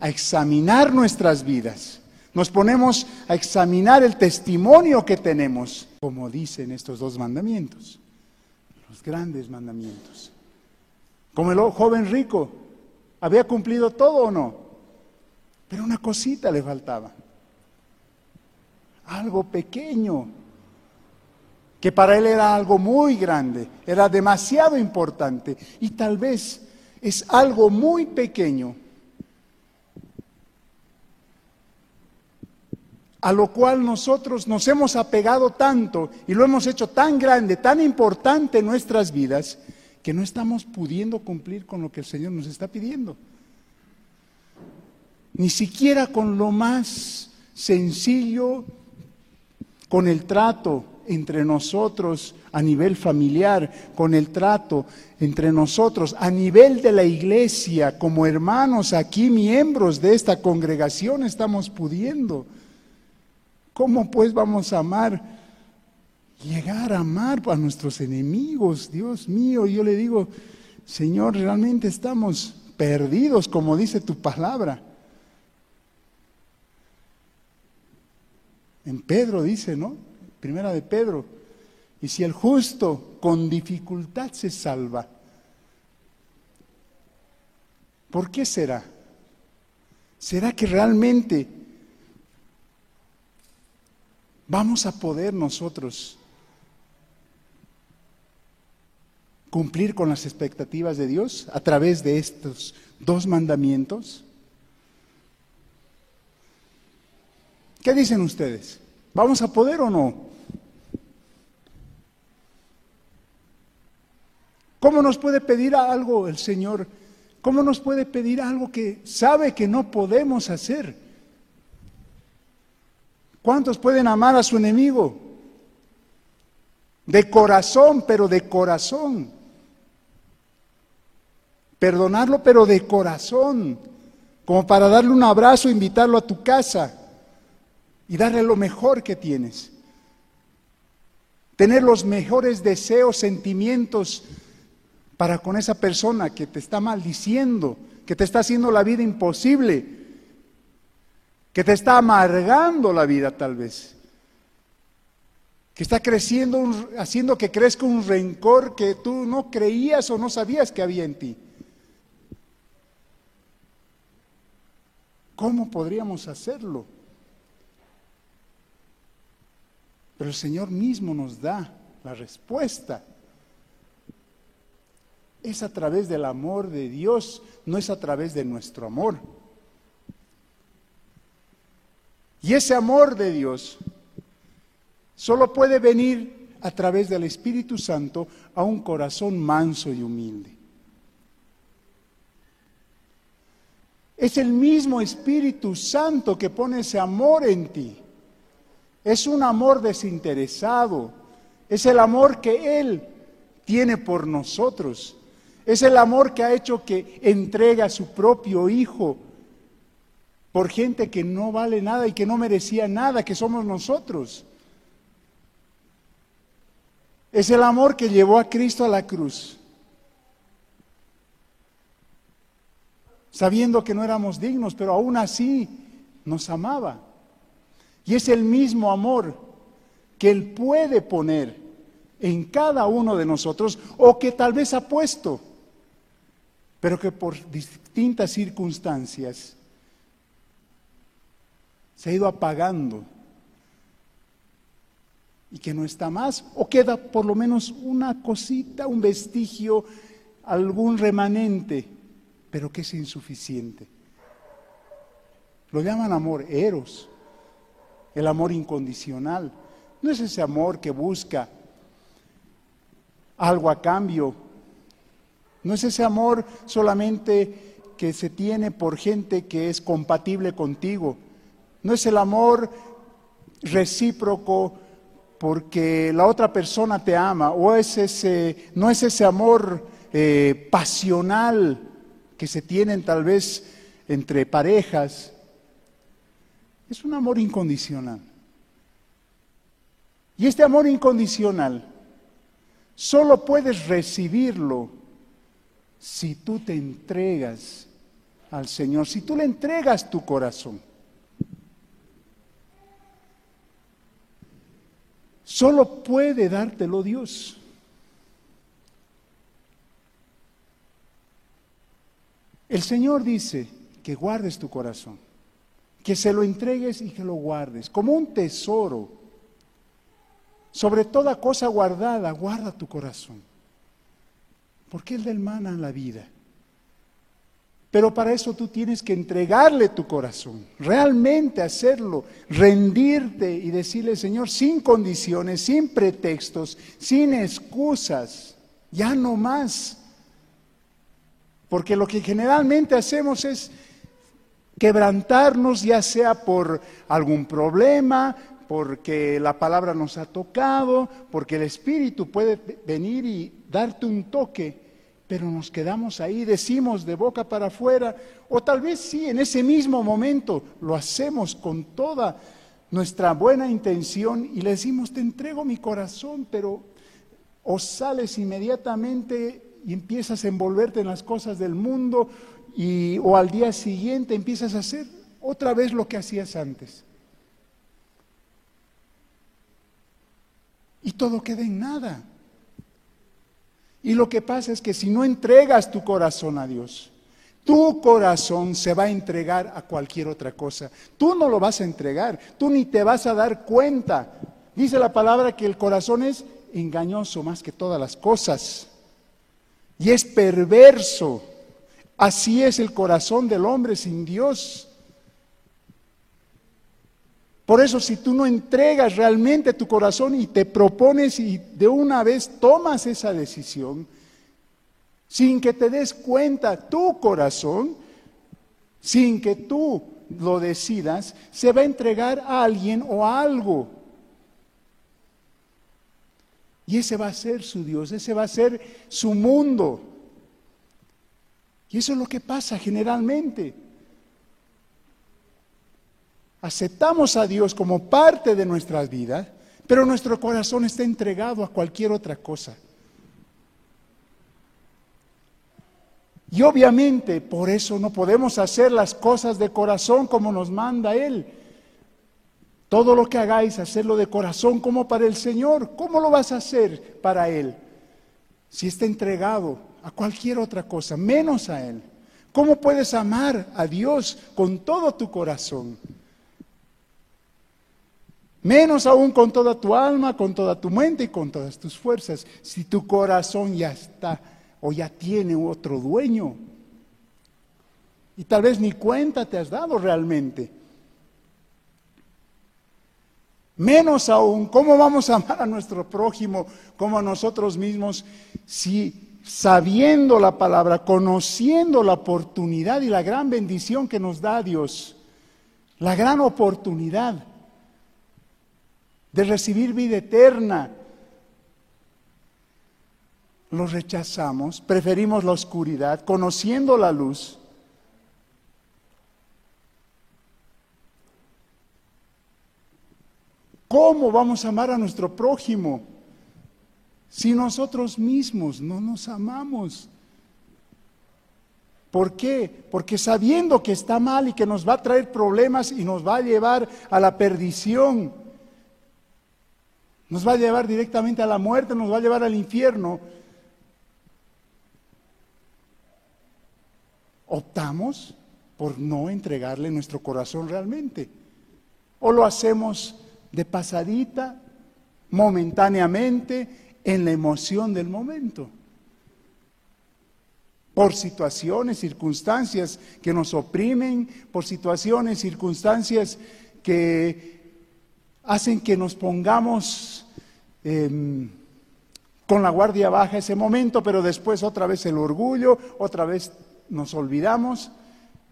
S1: a examinar nuestras vidas, nos ponemos a examinar el testimonio que tenemos, como dicen estos dos mandamientos, los grandes mandamientos. Como el joven rico, ¿había cumplido todo o no? Pero una cosita le faltaba, algo pequeño, que para él era algo muy grande, era demasiado importante y tal vez es algo muy pequeño, a lo cual nosotros nos hemos apegado tanto y lo hemos hecho tan grande, tan importante en nuestras vidas, que no estamos pudiendo cumplir con lo que el Señor nos está pidiendo. Ni siquiera con lo más sencillo, con el trato, entre nosotros a nivel familiar, con el trato entre nosotros, a nivel de la iglesia, como hermanos aquí, miembros de esta congregación, estamos pudiendo. ¿Cómo pues vamos a amar? Llegar a amar a nuestros enemigos, Dios mío, yo le digo, Señor, realmente estamos perdidos, como dice tu palabra. En Pedro dice, ¿no? Primera de Pedro. Y si el justo con dificultad se salva, ¿por qué será? ¿Será que realmente vamos a poder nosotros cumplir con las expectativas de Dios a través de estos dos mandamientos? ¿Qué dicen ustedes? ¿Vamos a poder o no? ¿Cómo nos puede pedir algo el Señor? ¿Cómo nos puede pedir algo que sabe que no podemos hacer? ¿Cuántos pueden amar a su enemigo? De corazón, pero de corazón. Perdonarlo, pero de corazón. Como para darle un abrazo, invitarlo a tu casa y darle lo mejor que tienes. Tener los mejores deseos, sentimientos para con esa persona que te está maldiciendo, que te está haciendo la vida imposible, que te está amargando la vida tal vez, que está creciendo, haciendo que crezca un rencor que tú no creías o no sabías que había en ti. ¿Cómo podríamos hacerlo? Pero el Señor mismo nos da la respuesta es a través del amor de Dios, no es a través de nuestro amor. Y ese amor de Dios solo puede venir a través del Espíritu Santo a un corazón manso y humilde. Es el mismo Espíritu Santo que pone ese amor en ti. Es un amor desinteresado. Es el amor que Él tiene por nosotros. Es el amor que ha hecho que entrega a su propio Hijo por gente que no vale nada y que no merecía nada, que somos nosotros. Es el amor que llevó a Cristo a la cruz, sabiendo que no éramos dignos, pero aún así nos amaba. Y es el mismo amor que Él puede poner en cada uno de nosotros o que tal vez ha puesto pero que por distintas circunstancias se ha ido apagando y que no está más, o queda por lo menos una cosita, un vestigio, algún remanente, pero que es insuficiente. Lo llaman amor eros, el amor incondicional. No es ese amor que busca algo a cambio, no es ese amor solamente que se tiene por gente que es compatible contigo. No es el amor recíproco porque la otra persona te ama. O es ese, no es ese amor eh, pasional que se tienen tal vez entre parejas. Es un amor incondicional. Y este amor incondicional solo puedes recibirlo si tú te entregas al Señor, si tú le entregas tu corazón. Solo puede dártelo Dios. El Señor dice que guardes tu corazón, que se lo entregues y que lo guardes como un tesoro Sobre toda cosa guardada, guarda tu corazón. Porque Él del mana la vida. Pero para eso tú tienes que entregarle tu corazón, realmente hacerlo, rendirte y decirle, Señor, sin condiciones, sin pretextos, sin excusas, ya no más. Porque lo que generalmente hacemos es quebrantarnos, ya sea por algún problema, porque la palabra nos ha tocado, porque el Espíritu puede venir y darte un toque, pero nos quedamos ahí, decimos de boca para afuera, o tal vez sí, en ese mismo momento lo hacemos con toda nuestra buena intención y le decimos, te entrego mi corazón, pero o sales inmediatamente y empiezas a envolverte en las cosas del mundo y, o al día siguiente empiezas a hacer otra vez lo que hacías antes. Y todo queda en nada. Y lo que pasa es que si no entregas tu corazón a Dios, tu corazón se va a entregar a cualquier otra cosa. Tú no lo vas a entregar, tú ni te vas a dar cuenta. Dice la palabra que el corazón es engañoso más que todas las cosas y es perverso. Así es el corazón del hombre sin Dios. Por eso si tú no entregas realmente tu corazón y te propones y de una vez tomas esa decisión, sin que te des cuenta, tu corazón, sin que tú lo decidas, se va a entregar a alguien o a algo. Y ese va a ser su Dios, ese va a ser su mundo. Y eso es lo que pasa generalmente. Aceptamos a Dios como parte de nuestras vidas, pero nuestro corazón está entregado a cualquier otra cosa. Y obviamente por eso no podemos hacer las cosas de corazón como nos manda Él. Todo lo que hagáis, hacerlo de corazón como para el Señor. ¿Cómo lo vas a hacer para Él? Si está entregado a cualquier otra cosa, menos a Él. ¿Cómo puedes amar a Dios con todo tu corazón? Menos aún con toda tu alma, con toda tu mente y con todas tus fuerzas, si tu corazón ya está o ya tiene otro dueño. Y tal vez ni cuenta te has dado realmente. Menos aún, ¿cómo vamos a amar a nuestro prójimo como a nosotros mismos si sabiendo la palabra, conociendo la oportunidad y la gran bendición que nos da Dios, la gran oportunidad de recibir vida eterna, lo rechazamos, preferimos la oscuridad, conociendo la luz? ¿Cómo vamos a amar a nuestro prójimo si nosotros mismos no nos amamos? ¿Por qué? Porque sabiendo que está mal y que nos va a traer problemas y nos va a llevar a la perdición, nos va a llevar directamente a la muerte, nos va a llevar al infierno, optamos por no entregarle nuestro corazón realmente. O lo hacemos de pasadita, momentáneamente, en la emoción del momento. Por situaciones, circunstancias que nos oprimen, por situaciones, circunstancias que hacen que nos pongamos em, con la guardia baja ese momento, pero después otra vez el orgullo, otra vez nos olvidamos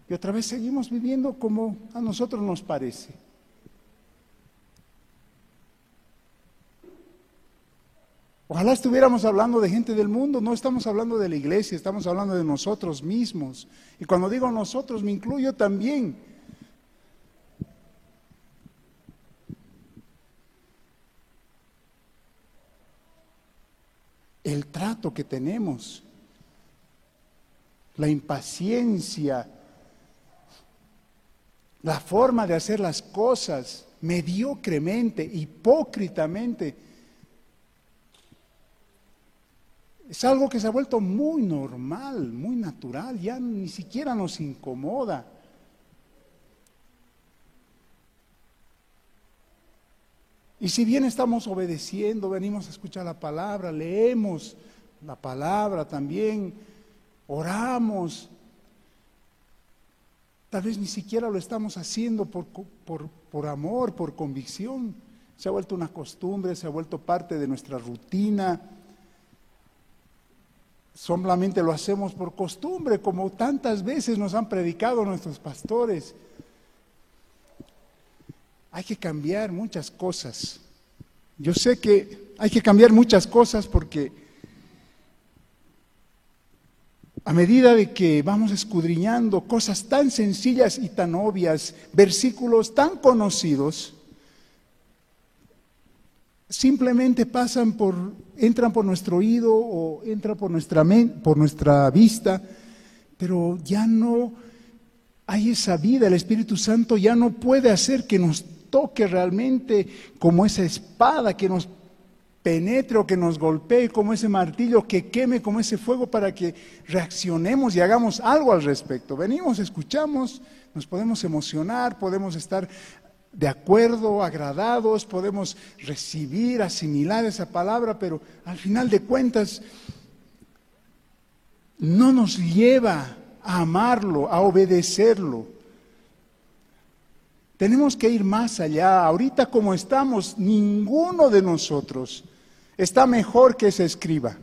S1: y otra vez seguimos viviendo como a nosotros nos parece. Ojalá estuviéramos hablando de gente del mundo, no estamos hablando de la iglesia, estamos hablando de nosotros mismos. Y cuando digo nosotros, me incluyo también. El trato que tenemos, la impaciencia, la forma de hacer las cosas mediocremente, hipócritamente, Es algo que se ha vuelto muy normal, muy natural, ya ni siquiera nos incomoda. Y si bien estamos obedeciendo, venimos a escuchar la palabra, leemos la palabra también, oramos, tal vez ni siquiera lo estamos haciendo por, por, por amor, por convicción. Se ha vuelto una costumbre, se ha vuelto parte de nuestra rutina. Solamente lo hacemos por costumbre, como tantas veces nos han predicado nuestros pastores. Hay que cambiar muchas cosas. Yo sé que hay que cambiar muchas cosas porque a medida de que vamos escudriñando cosas tan sencillas y tan obvias, versículos tan conocidos, simplemente pasan por, entran por nuestro oído o entran por nuestra, por nuestra vista, pero ya no hay esa vida, el Espíritu Santo ya no puede hacer que nos toque realmente como esa espada que nos penetre o que nos golpee como ese martillo, que queme como ese fuego para que reaccionemos y hagamos algo al respecto. Venimos, escuchamos, nos podemos emocionar, podemos estar de acuerdo, agradados, podemos recibir, asimilar esa palabra, pero al final de cuentas no nos lleva a amarlo, a obedecerlo. Tenemos que ir más allá. Ahorita como estamos, ninguno de nosotros está mejor que se escriba.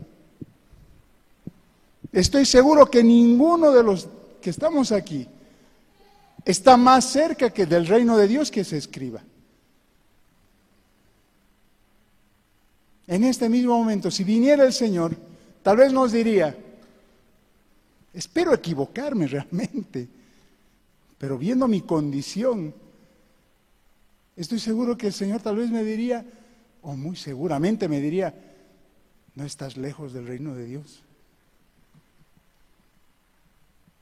S1: Estoy seguro que ninguno de los que estamos aquí está más cerca que del reino de Dios que se escriba. En este mismo momento, si viniera el Señor, tal vez nos diría, espero equivocarme realmente, pero viendo mi condición, estoy seguro que el Señor tal vez me diría, o muy seguramente me diría, no estás lejos del reino de Dios.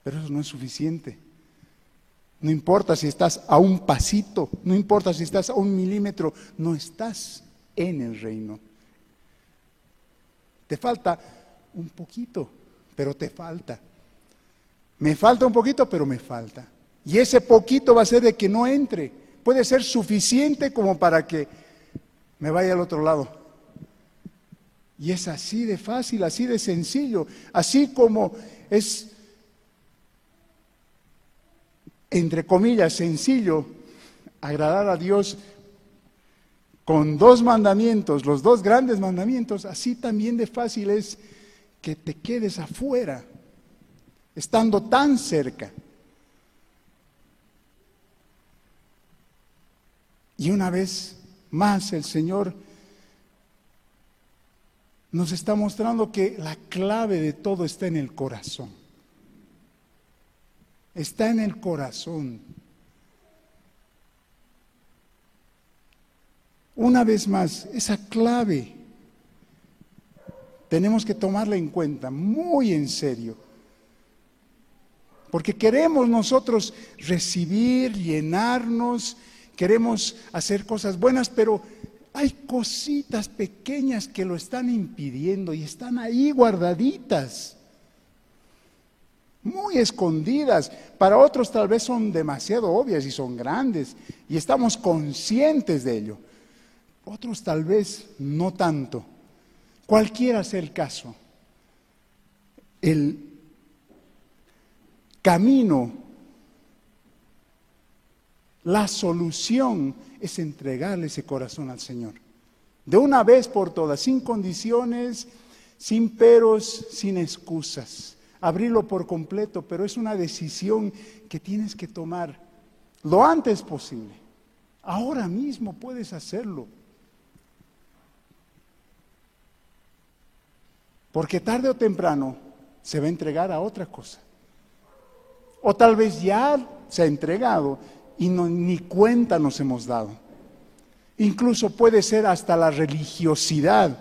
S1: Pero eso no es suficiente. No importa si estás a un pasito, no importa si estás a un milímetro, no estás en el reino. Te falta un poquito, pero te falta. Me falta un poquito, pero me falta. Y ese poquito va a ser de que no entre. Puede ser suficiente como para que me vaya al otro lado. Y es así de fácil, así de sencillo, así como es entre comillas, sencillo, agradar a Dios con dos mandamientos, los dos grandes mandamientos, así también de fácil es que te quedes afuera, estando tan cerca. Y una vez más el Señor nos está mostrando que la clave de todo está en el corazón está en el corazón. Una vez más, esa clave tenemos que tomarla en cuenta muy en serio. Porque queremos nosotros recibir, llenarnos, queremos hacer cosas buenas, pero hay cositas pequeñas que lo están impidiendo y están ahí guardaditas muy escondidas. Para otros tal vez son demasiado obvias y son grandes y estamos conscientes de ello. Otros tal vez no tanto. Cualquiera sea el caso. El camino, la solución es entregarle ese corazón al Señor. De una vez por todas, sin condiciones, sin peros, sin excusas abrirlo por completo, pero es una decisión que tienes que tomar lo antes posible. Ahora mismo puedes hacerlo. Porque tarde o temprano se va a entregar a otra cosa. O tal vez ya se ha entregado y ni cuenta nos hemos dado. Incluso puede ser hasta la religiosidad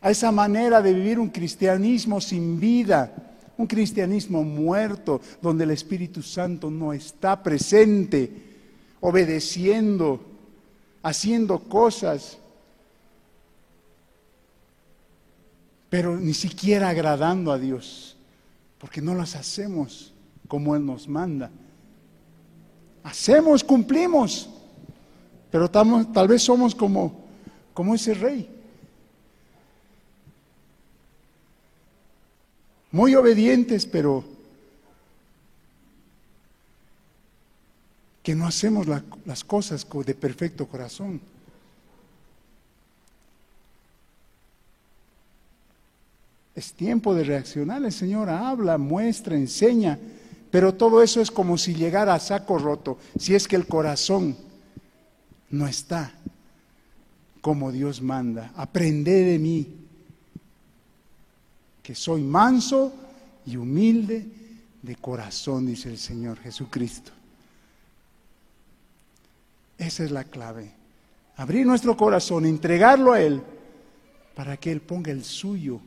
S1: a esa manera de vivir un cristianismo sin vida, un cristianismo muerto, donde el Espíritu Santo no está presente, obedeciendo, haciendo cosas, pero ni siquiera agradando a Dios, porque no las hacemos como Él nos manda. Hacemos, cumplimos, Pero tal vez somos como, como ese rey. Muy obedientes, pero que no hacemos las cosas de perfecto corazón. Es tiempo de reaccionar. El Señor habla, muestra, enseña, pero todo eso es como si llegara a saco roto, si es que el corazón no está como Dios manda. Aprende de mí, que soy manso y humilde de corazón, dice el Señor Jesucristo. Esa es la clave. Abrir nuestro corazón, entregarlo a Él, para que Él ponga el suyo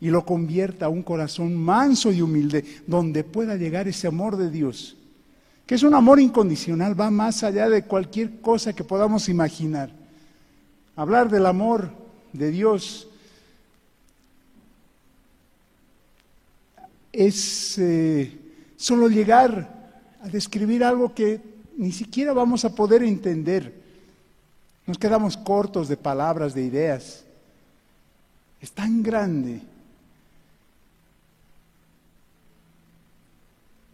S1: y lo convierta a un corazón manso y humilde, donde pueda llegar ese amor de Dios, que es un amor incondicional, va más allá de cualquier cosa que podamos imaginar. Hablar del amor de Dios es eh, solo llegar a describir algo que ni siquiera vamos a poder entender. Nos quedamos cortos de palabras, de ideas. Es tan grande.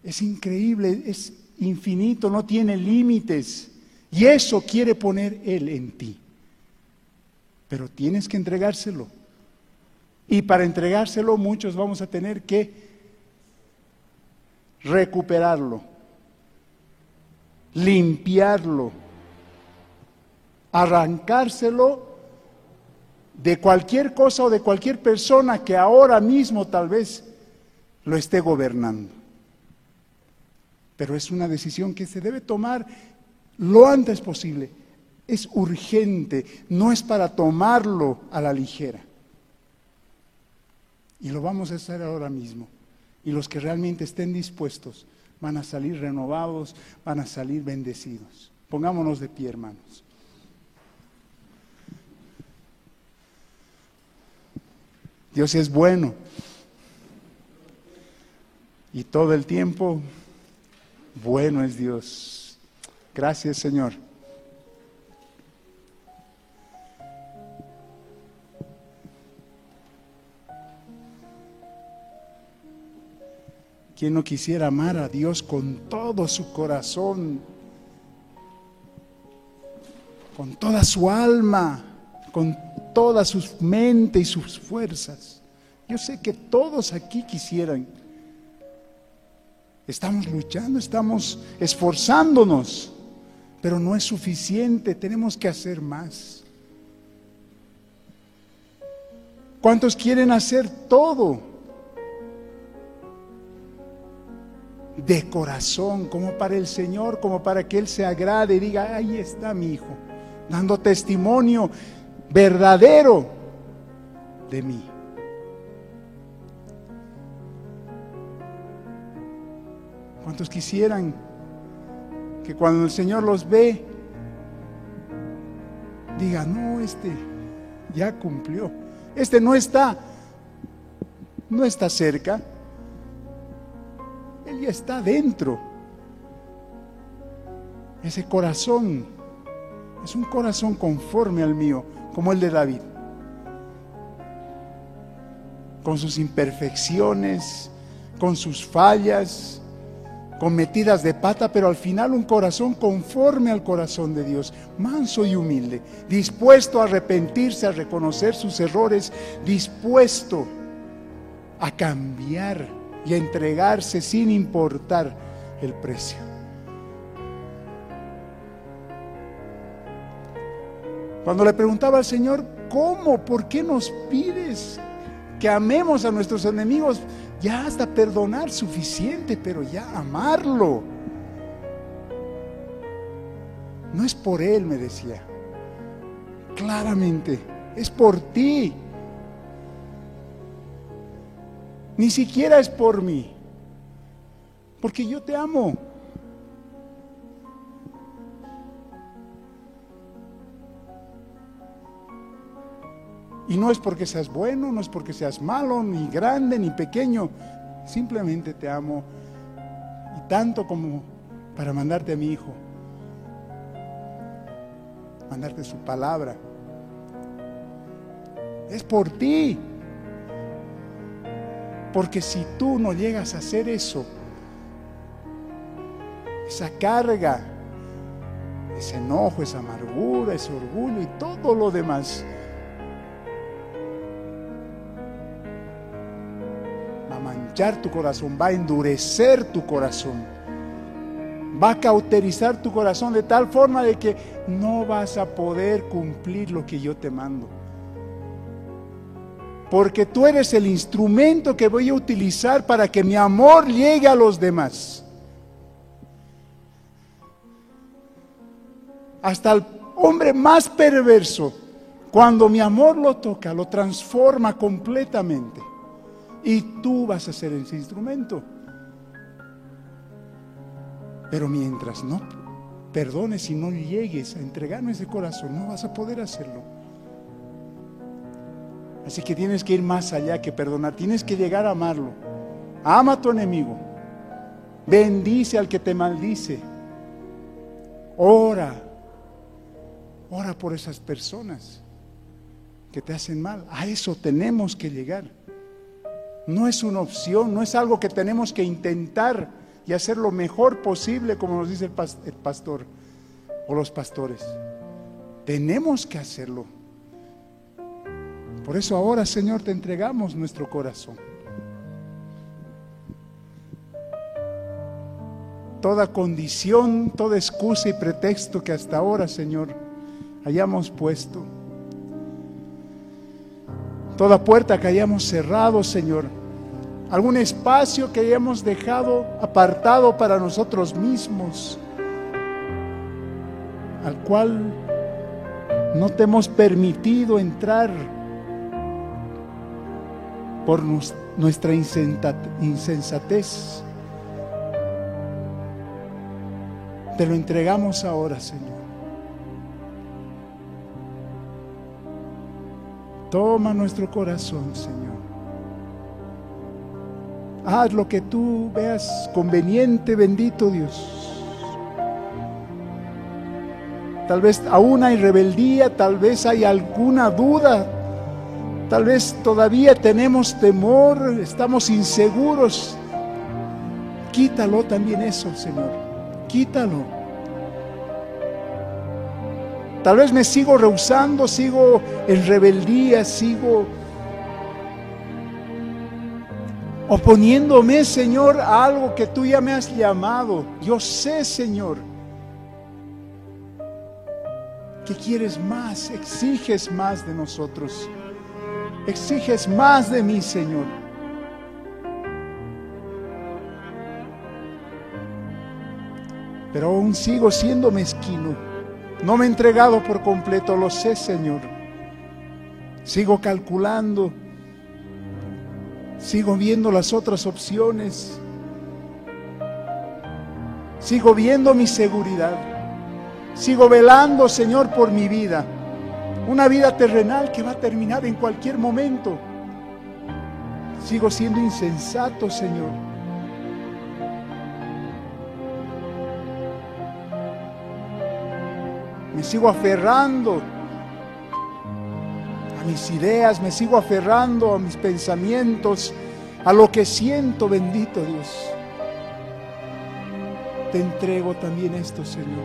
S1: Es increíble, es infinito, no tiene límites. Y eso quiere poner Él en ti. Pero tienes que entregárselo. Y para entregárselo muchos vamos a tener que recuperarlo, limpiarlo, arrancárselo de cualquier cosa o de cualquier persona que ahora mismo tal vez lo esté gobernando. Pero es una decisión que se debe tomar lo antes posible. Es urgente, no es para tomarlo a la ligera. Y lo vamos a hacer ahora mismo. Y los que realmente estén dispuestos van a salir renovados, van a salir bendecidos. Pongámonos de pie, hermanos. Dios es bueno. Y todo el tiempo, bueno es Dios. Gracias, Señor. ¿Quién no quisiera amar a Dios con todo su corazón, con toda su alma, con toda su mente y sus fuerzas? Yo sé que todos aquí quisieran. Estamos luchando, estamos esforzándonos, pero no es suficiente, tenemos que hacer más. ¿Cuántos quieren hacer todo? de corazón, como para el Señor, como para que Él se agrade y diga, ahí está mi hijo, dando testimonio verdadero de mí. ¿Cuántos quisieran que cuando el Señor los ve, diga, no, este ya cumplió, este no está, no está cerca, él ya está dentro. Ese corazón es un corazón conforme al mío, como el de David. Con sus imperfecciones, con sus fallas, con metidas de pata, pero al final un corazón conforme al corazón de Dios, manso y humilde, dispuesto a arrepentirse, a reconocer sus errores, dispuesto a cambiar y a entregarse sin importar el precio. Cuando le preguntaba al Señor, ¿cómo? ¿Por qué nos pides que amemos a nuestros enemigos? Ya hasta perdonar suficiente, pero ya amarlo. No es por Él, me decía. Claramente, es por ti. Ni siquiera es por mí. Porque yo te amo. Y no es porque seas bueno, no es porque seas malo, ni grande, ni pequeño. Simplemente te amo. Y tanto como para mandarte a mi hijo. mandarte su palabra. Es por ti. Porque si tú no llegas a hacer eso, esa carga, ese enojo, esa amargura, ese orgullo y todo lo demás, tu corazón, va a endurecer tu corazón, va a cauterizar tu corazón de tal forma de que no vas a poder cumplir lo que yo te mando porque tú eres el instrumento que voy a utilizar para que mi amor llegue a los demás. Hasta el hombre más perverso, cuando mi amor lo toca, lo transforma completamente. Y tú vas a ser ese instrumento. Pero mientras no perdones y no llegues a entregarme ese corazón, no vas a poder hacerlo. Así que tienes que ir más allá que perdonar, tienes que llegar a amarlo. Ama a tu enemigo. Bendice al que te maldice. Ora. Ora por esas personas que te hacen mal. A eso tenemos que llegar. No es una opción, no es algo que tenemos que intentar y hacer lo mejor posible, como nos dice el pastor o los pastores. Tenemos que hacerlo. Por eso ahora, Señor, te entregamos nuestro corazón. Toda condición, toda excusa y pretexto que hasta ahora, Señor, hayamos puesto. Toda puerta que hayamos cerrado, Señor. Algún espacio que hayamos dejado apartado para nosotros mismos. Al cual no te hemos permitido entrar por nuestra insensatez. Te lo entregamos ahora, Señor. Toma nuestro corazón, Señor. Haz lo que tú veas conveniente, bendito Dios. Tal vez aún hay rebeldía, tal vez hay alguna duda, Tal vez todavía tenemos temor, estamos inseguros. Quítalo también eso, Señor. Quítalo. Tal vez me sigo rehusando, sigo en rebeldía, sigo oponiéndome, Señor, a algo que tú ya me has llamado. Yo sé, Señor, que quieres más, exiges más de nosotros. Exiges más de mí, Señor. Pero aún sigo siendo mezquino. No me he entregado por completo, lo sé, Señor. Sigo calculando. Sigo viendo las otras opciones. Sigo viendo mi seguridad. Sigo velando, Señor, por mi vida. Una vida terrenal que va a terminar en cualquier momento. Sigo siendo insensato, Señor. Me sigo aferrando a mis ideas, me sigo aferrando a mis pensamientos, a lo que siento, bendito Dios. Te entrego también esto, Señor.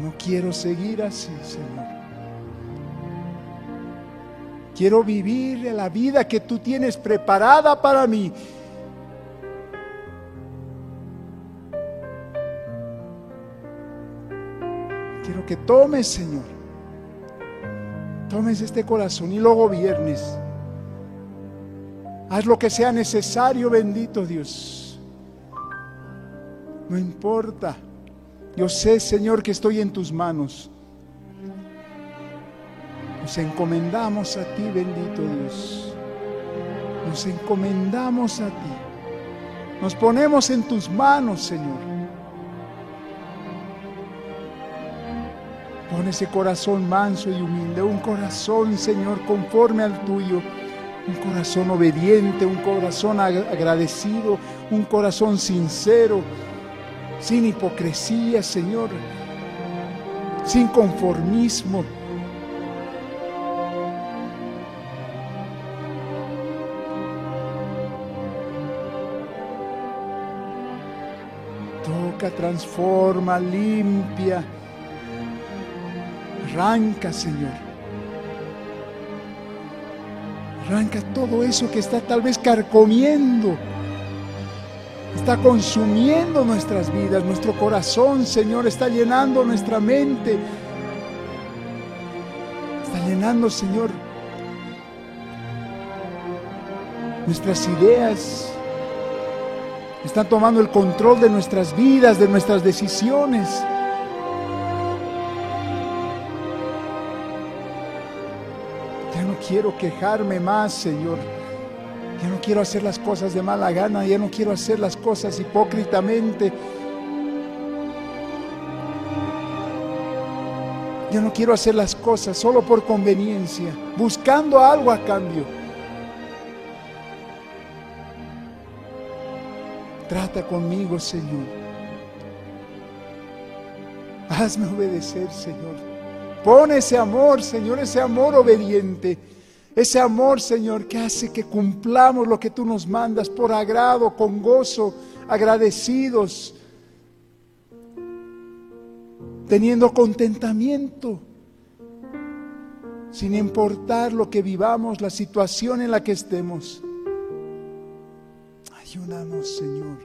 S1: No quiero seguir así, Señor. Quiero vivir la vida que tú tienes preparada para mí. Que tomes, Señor. Tomes este corazón y lo gobiernes. Haz lo que sea necesario, bendito Dios. No importa. Yo sé, Señor, que estoy en tus manos. Nos encomendamos a ti, bendito Dios. Nos encomendamos a ti. Nos ponemos en tus manos, Señor. Pon ese corazón manso y humilde, un corazón, Señor, conforme al tuyo, un corazón obediente, un corazón agradecido, un corazón sincero, sin hipocresía, Señor. sin conformismo. Toca, transforma, limpia. Arranca, Señor. Arranca todo eso que está tal vez carcomiendo está consumiendo nuestras vidas, nuestro corazón, Señor, está llenando nuestra mente, está llenando, Señor, nuestras ideas, está tomando el control de nuestras vidas, de nuestras decisiones. Quiero quejarme más, Señor. Ya no quiero hacer las cosas de mala gana, ya no quiero hacer las cosas hipócritamente. Ya no quiero hacer las cosas solo por conveniencia, buscando algo a cambio. Trata conmigo, Señor. Hazme obedecer, Señor. Pon ese amor, Señor, ese amor obediente ese amor, Señor, que hace que cumplamos lo que tú nos mandas por agrado, con gozo, agradecidos, teniendo contentamiento, sin importar lo que vivamos, la situación en la que estemos. Ayúdanos, Señor.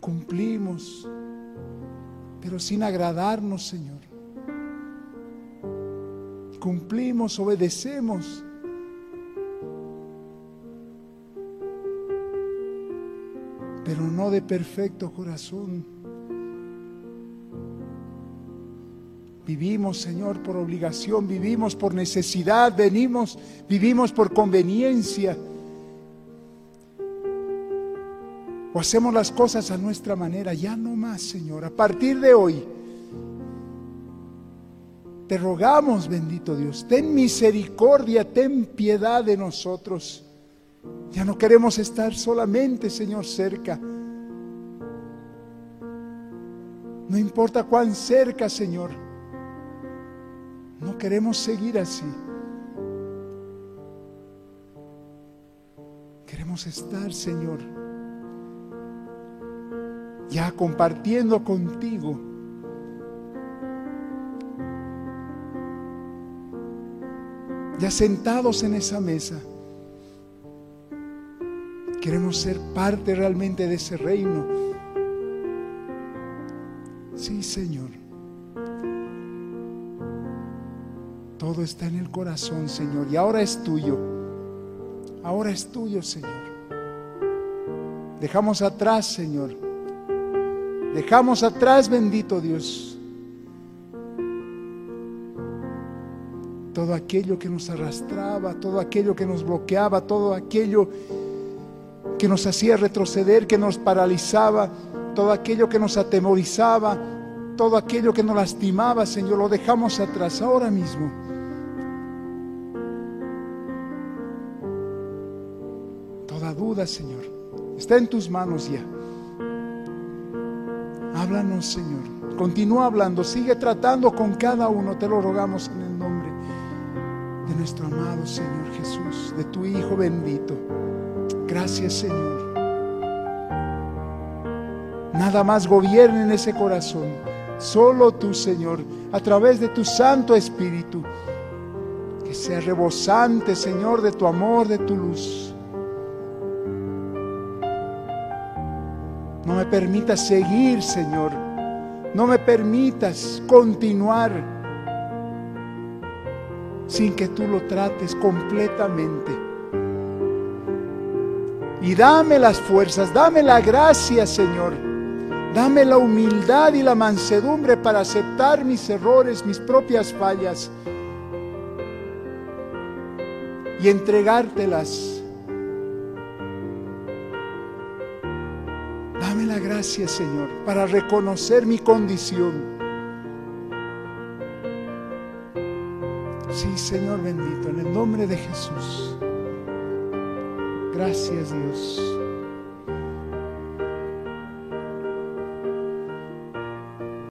S1: Cumplimos, pero sin agradarnos, Señor cumplimos, obedecemos. Pero no de perfecto corazón. Vivimos, Señor, por obligación, vivimos por necesidad, venimos, vivimos por conveniencia. O hacemos las cosas a nuestra manera, ya no más, Señor. A partir de hoy, te rogamos, bendito Dios, ten misericordia, ten piedad de nosotros. Ya no queremos estar solamente, Señor, cerca. No importa cuán cerca, Señor. No queremos seguir así. Queremos estar, Señor, ya compartiendo contigo ya sentados en esa mesa, queremos ser parte realmente de ese reino. Sí, Señor. Todo está en el corazón, Señor, y ahora es tuyo. Ahora es tuyo, Señor. Dejamos atrás, Señor. Dejamos atrás, bendito Dios todo aquello que nos arrastraba, todo aquello que nos bloqueaba, todo aquello que nos hacía retroceder, que nos paralizaba, todo aquello que nos atemorizaba, todo aquello que nos lastimaba, Señor, lo dejamos atrás ahora mismo. Toda duda, Señor, está en tus manos ya. Háblanos, Señor. Continúa hablando, sigue tratando con cada uno, te lo rogamos en el nombre nuestro amado Señor Jesús, de tu Hijo bendito. Gracias Señor. Nada más gobierne en ese corazón. Solo tú, Señor, a través de tu Santo Espíritu, que sea rebosante, Señor, de tu amor, de tu luz. No me permitas seguir, Señor. No me permitas continuar sin que tú lo trates completamente. Y dame las fuerzas, dame la gracia, Señor. Dame la humildad y la mansedumbre para aceptar mis errores, mis propias fallas y entregártelas. Dame la gracia, Señor, para reconocer mi condición Sí, Señor bendito, en el nombre de Jesús. Gracias Dios.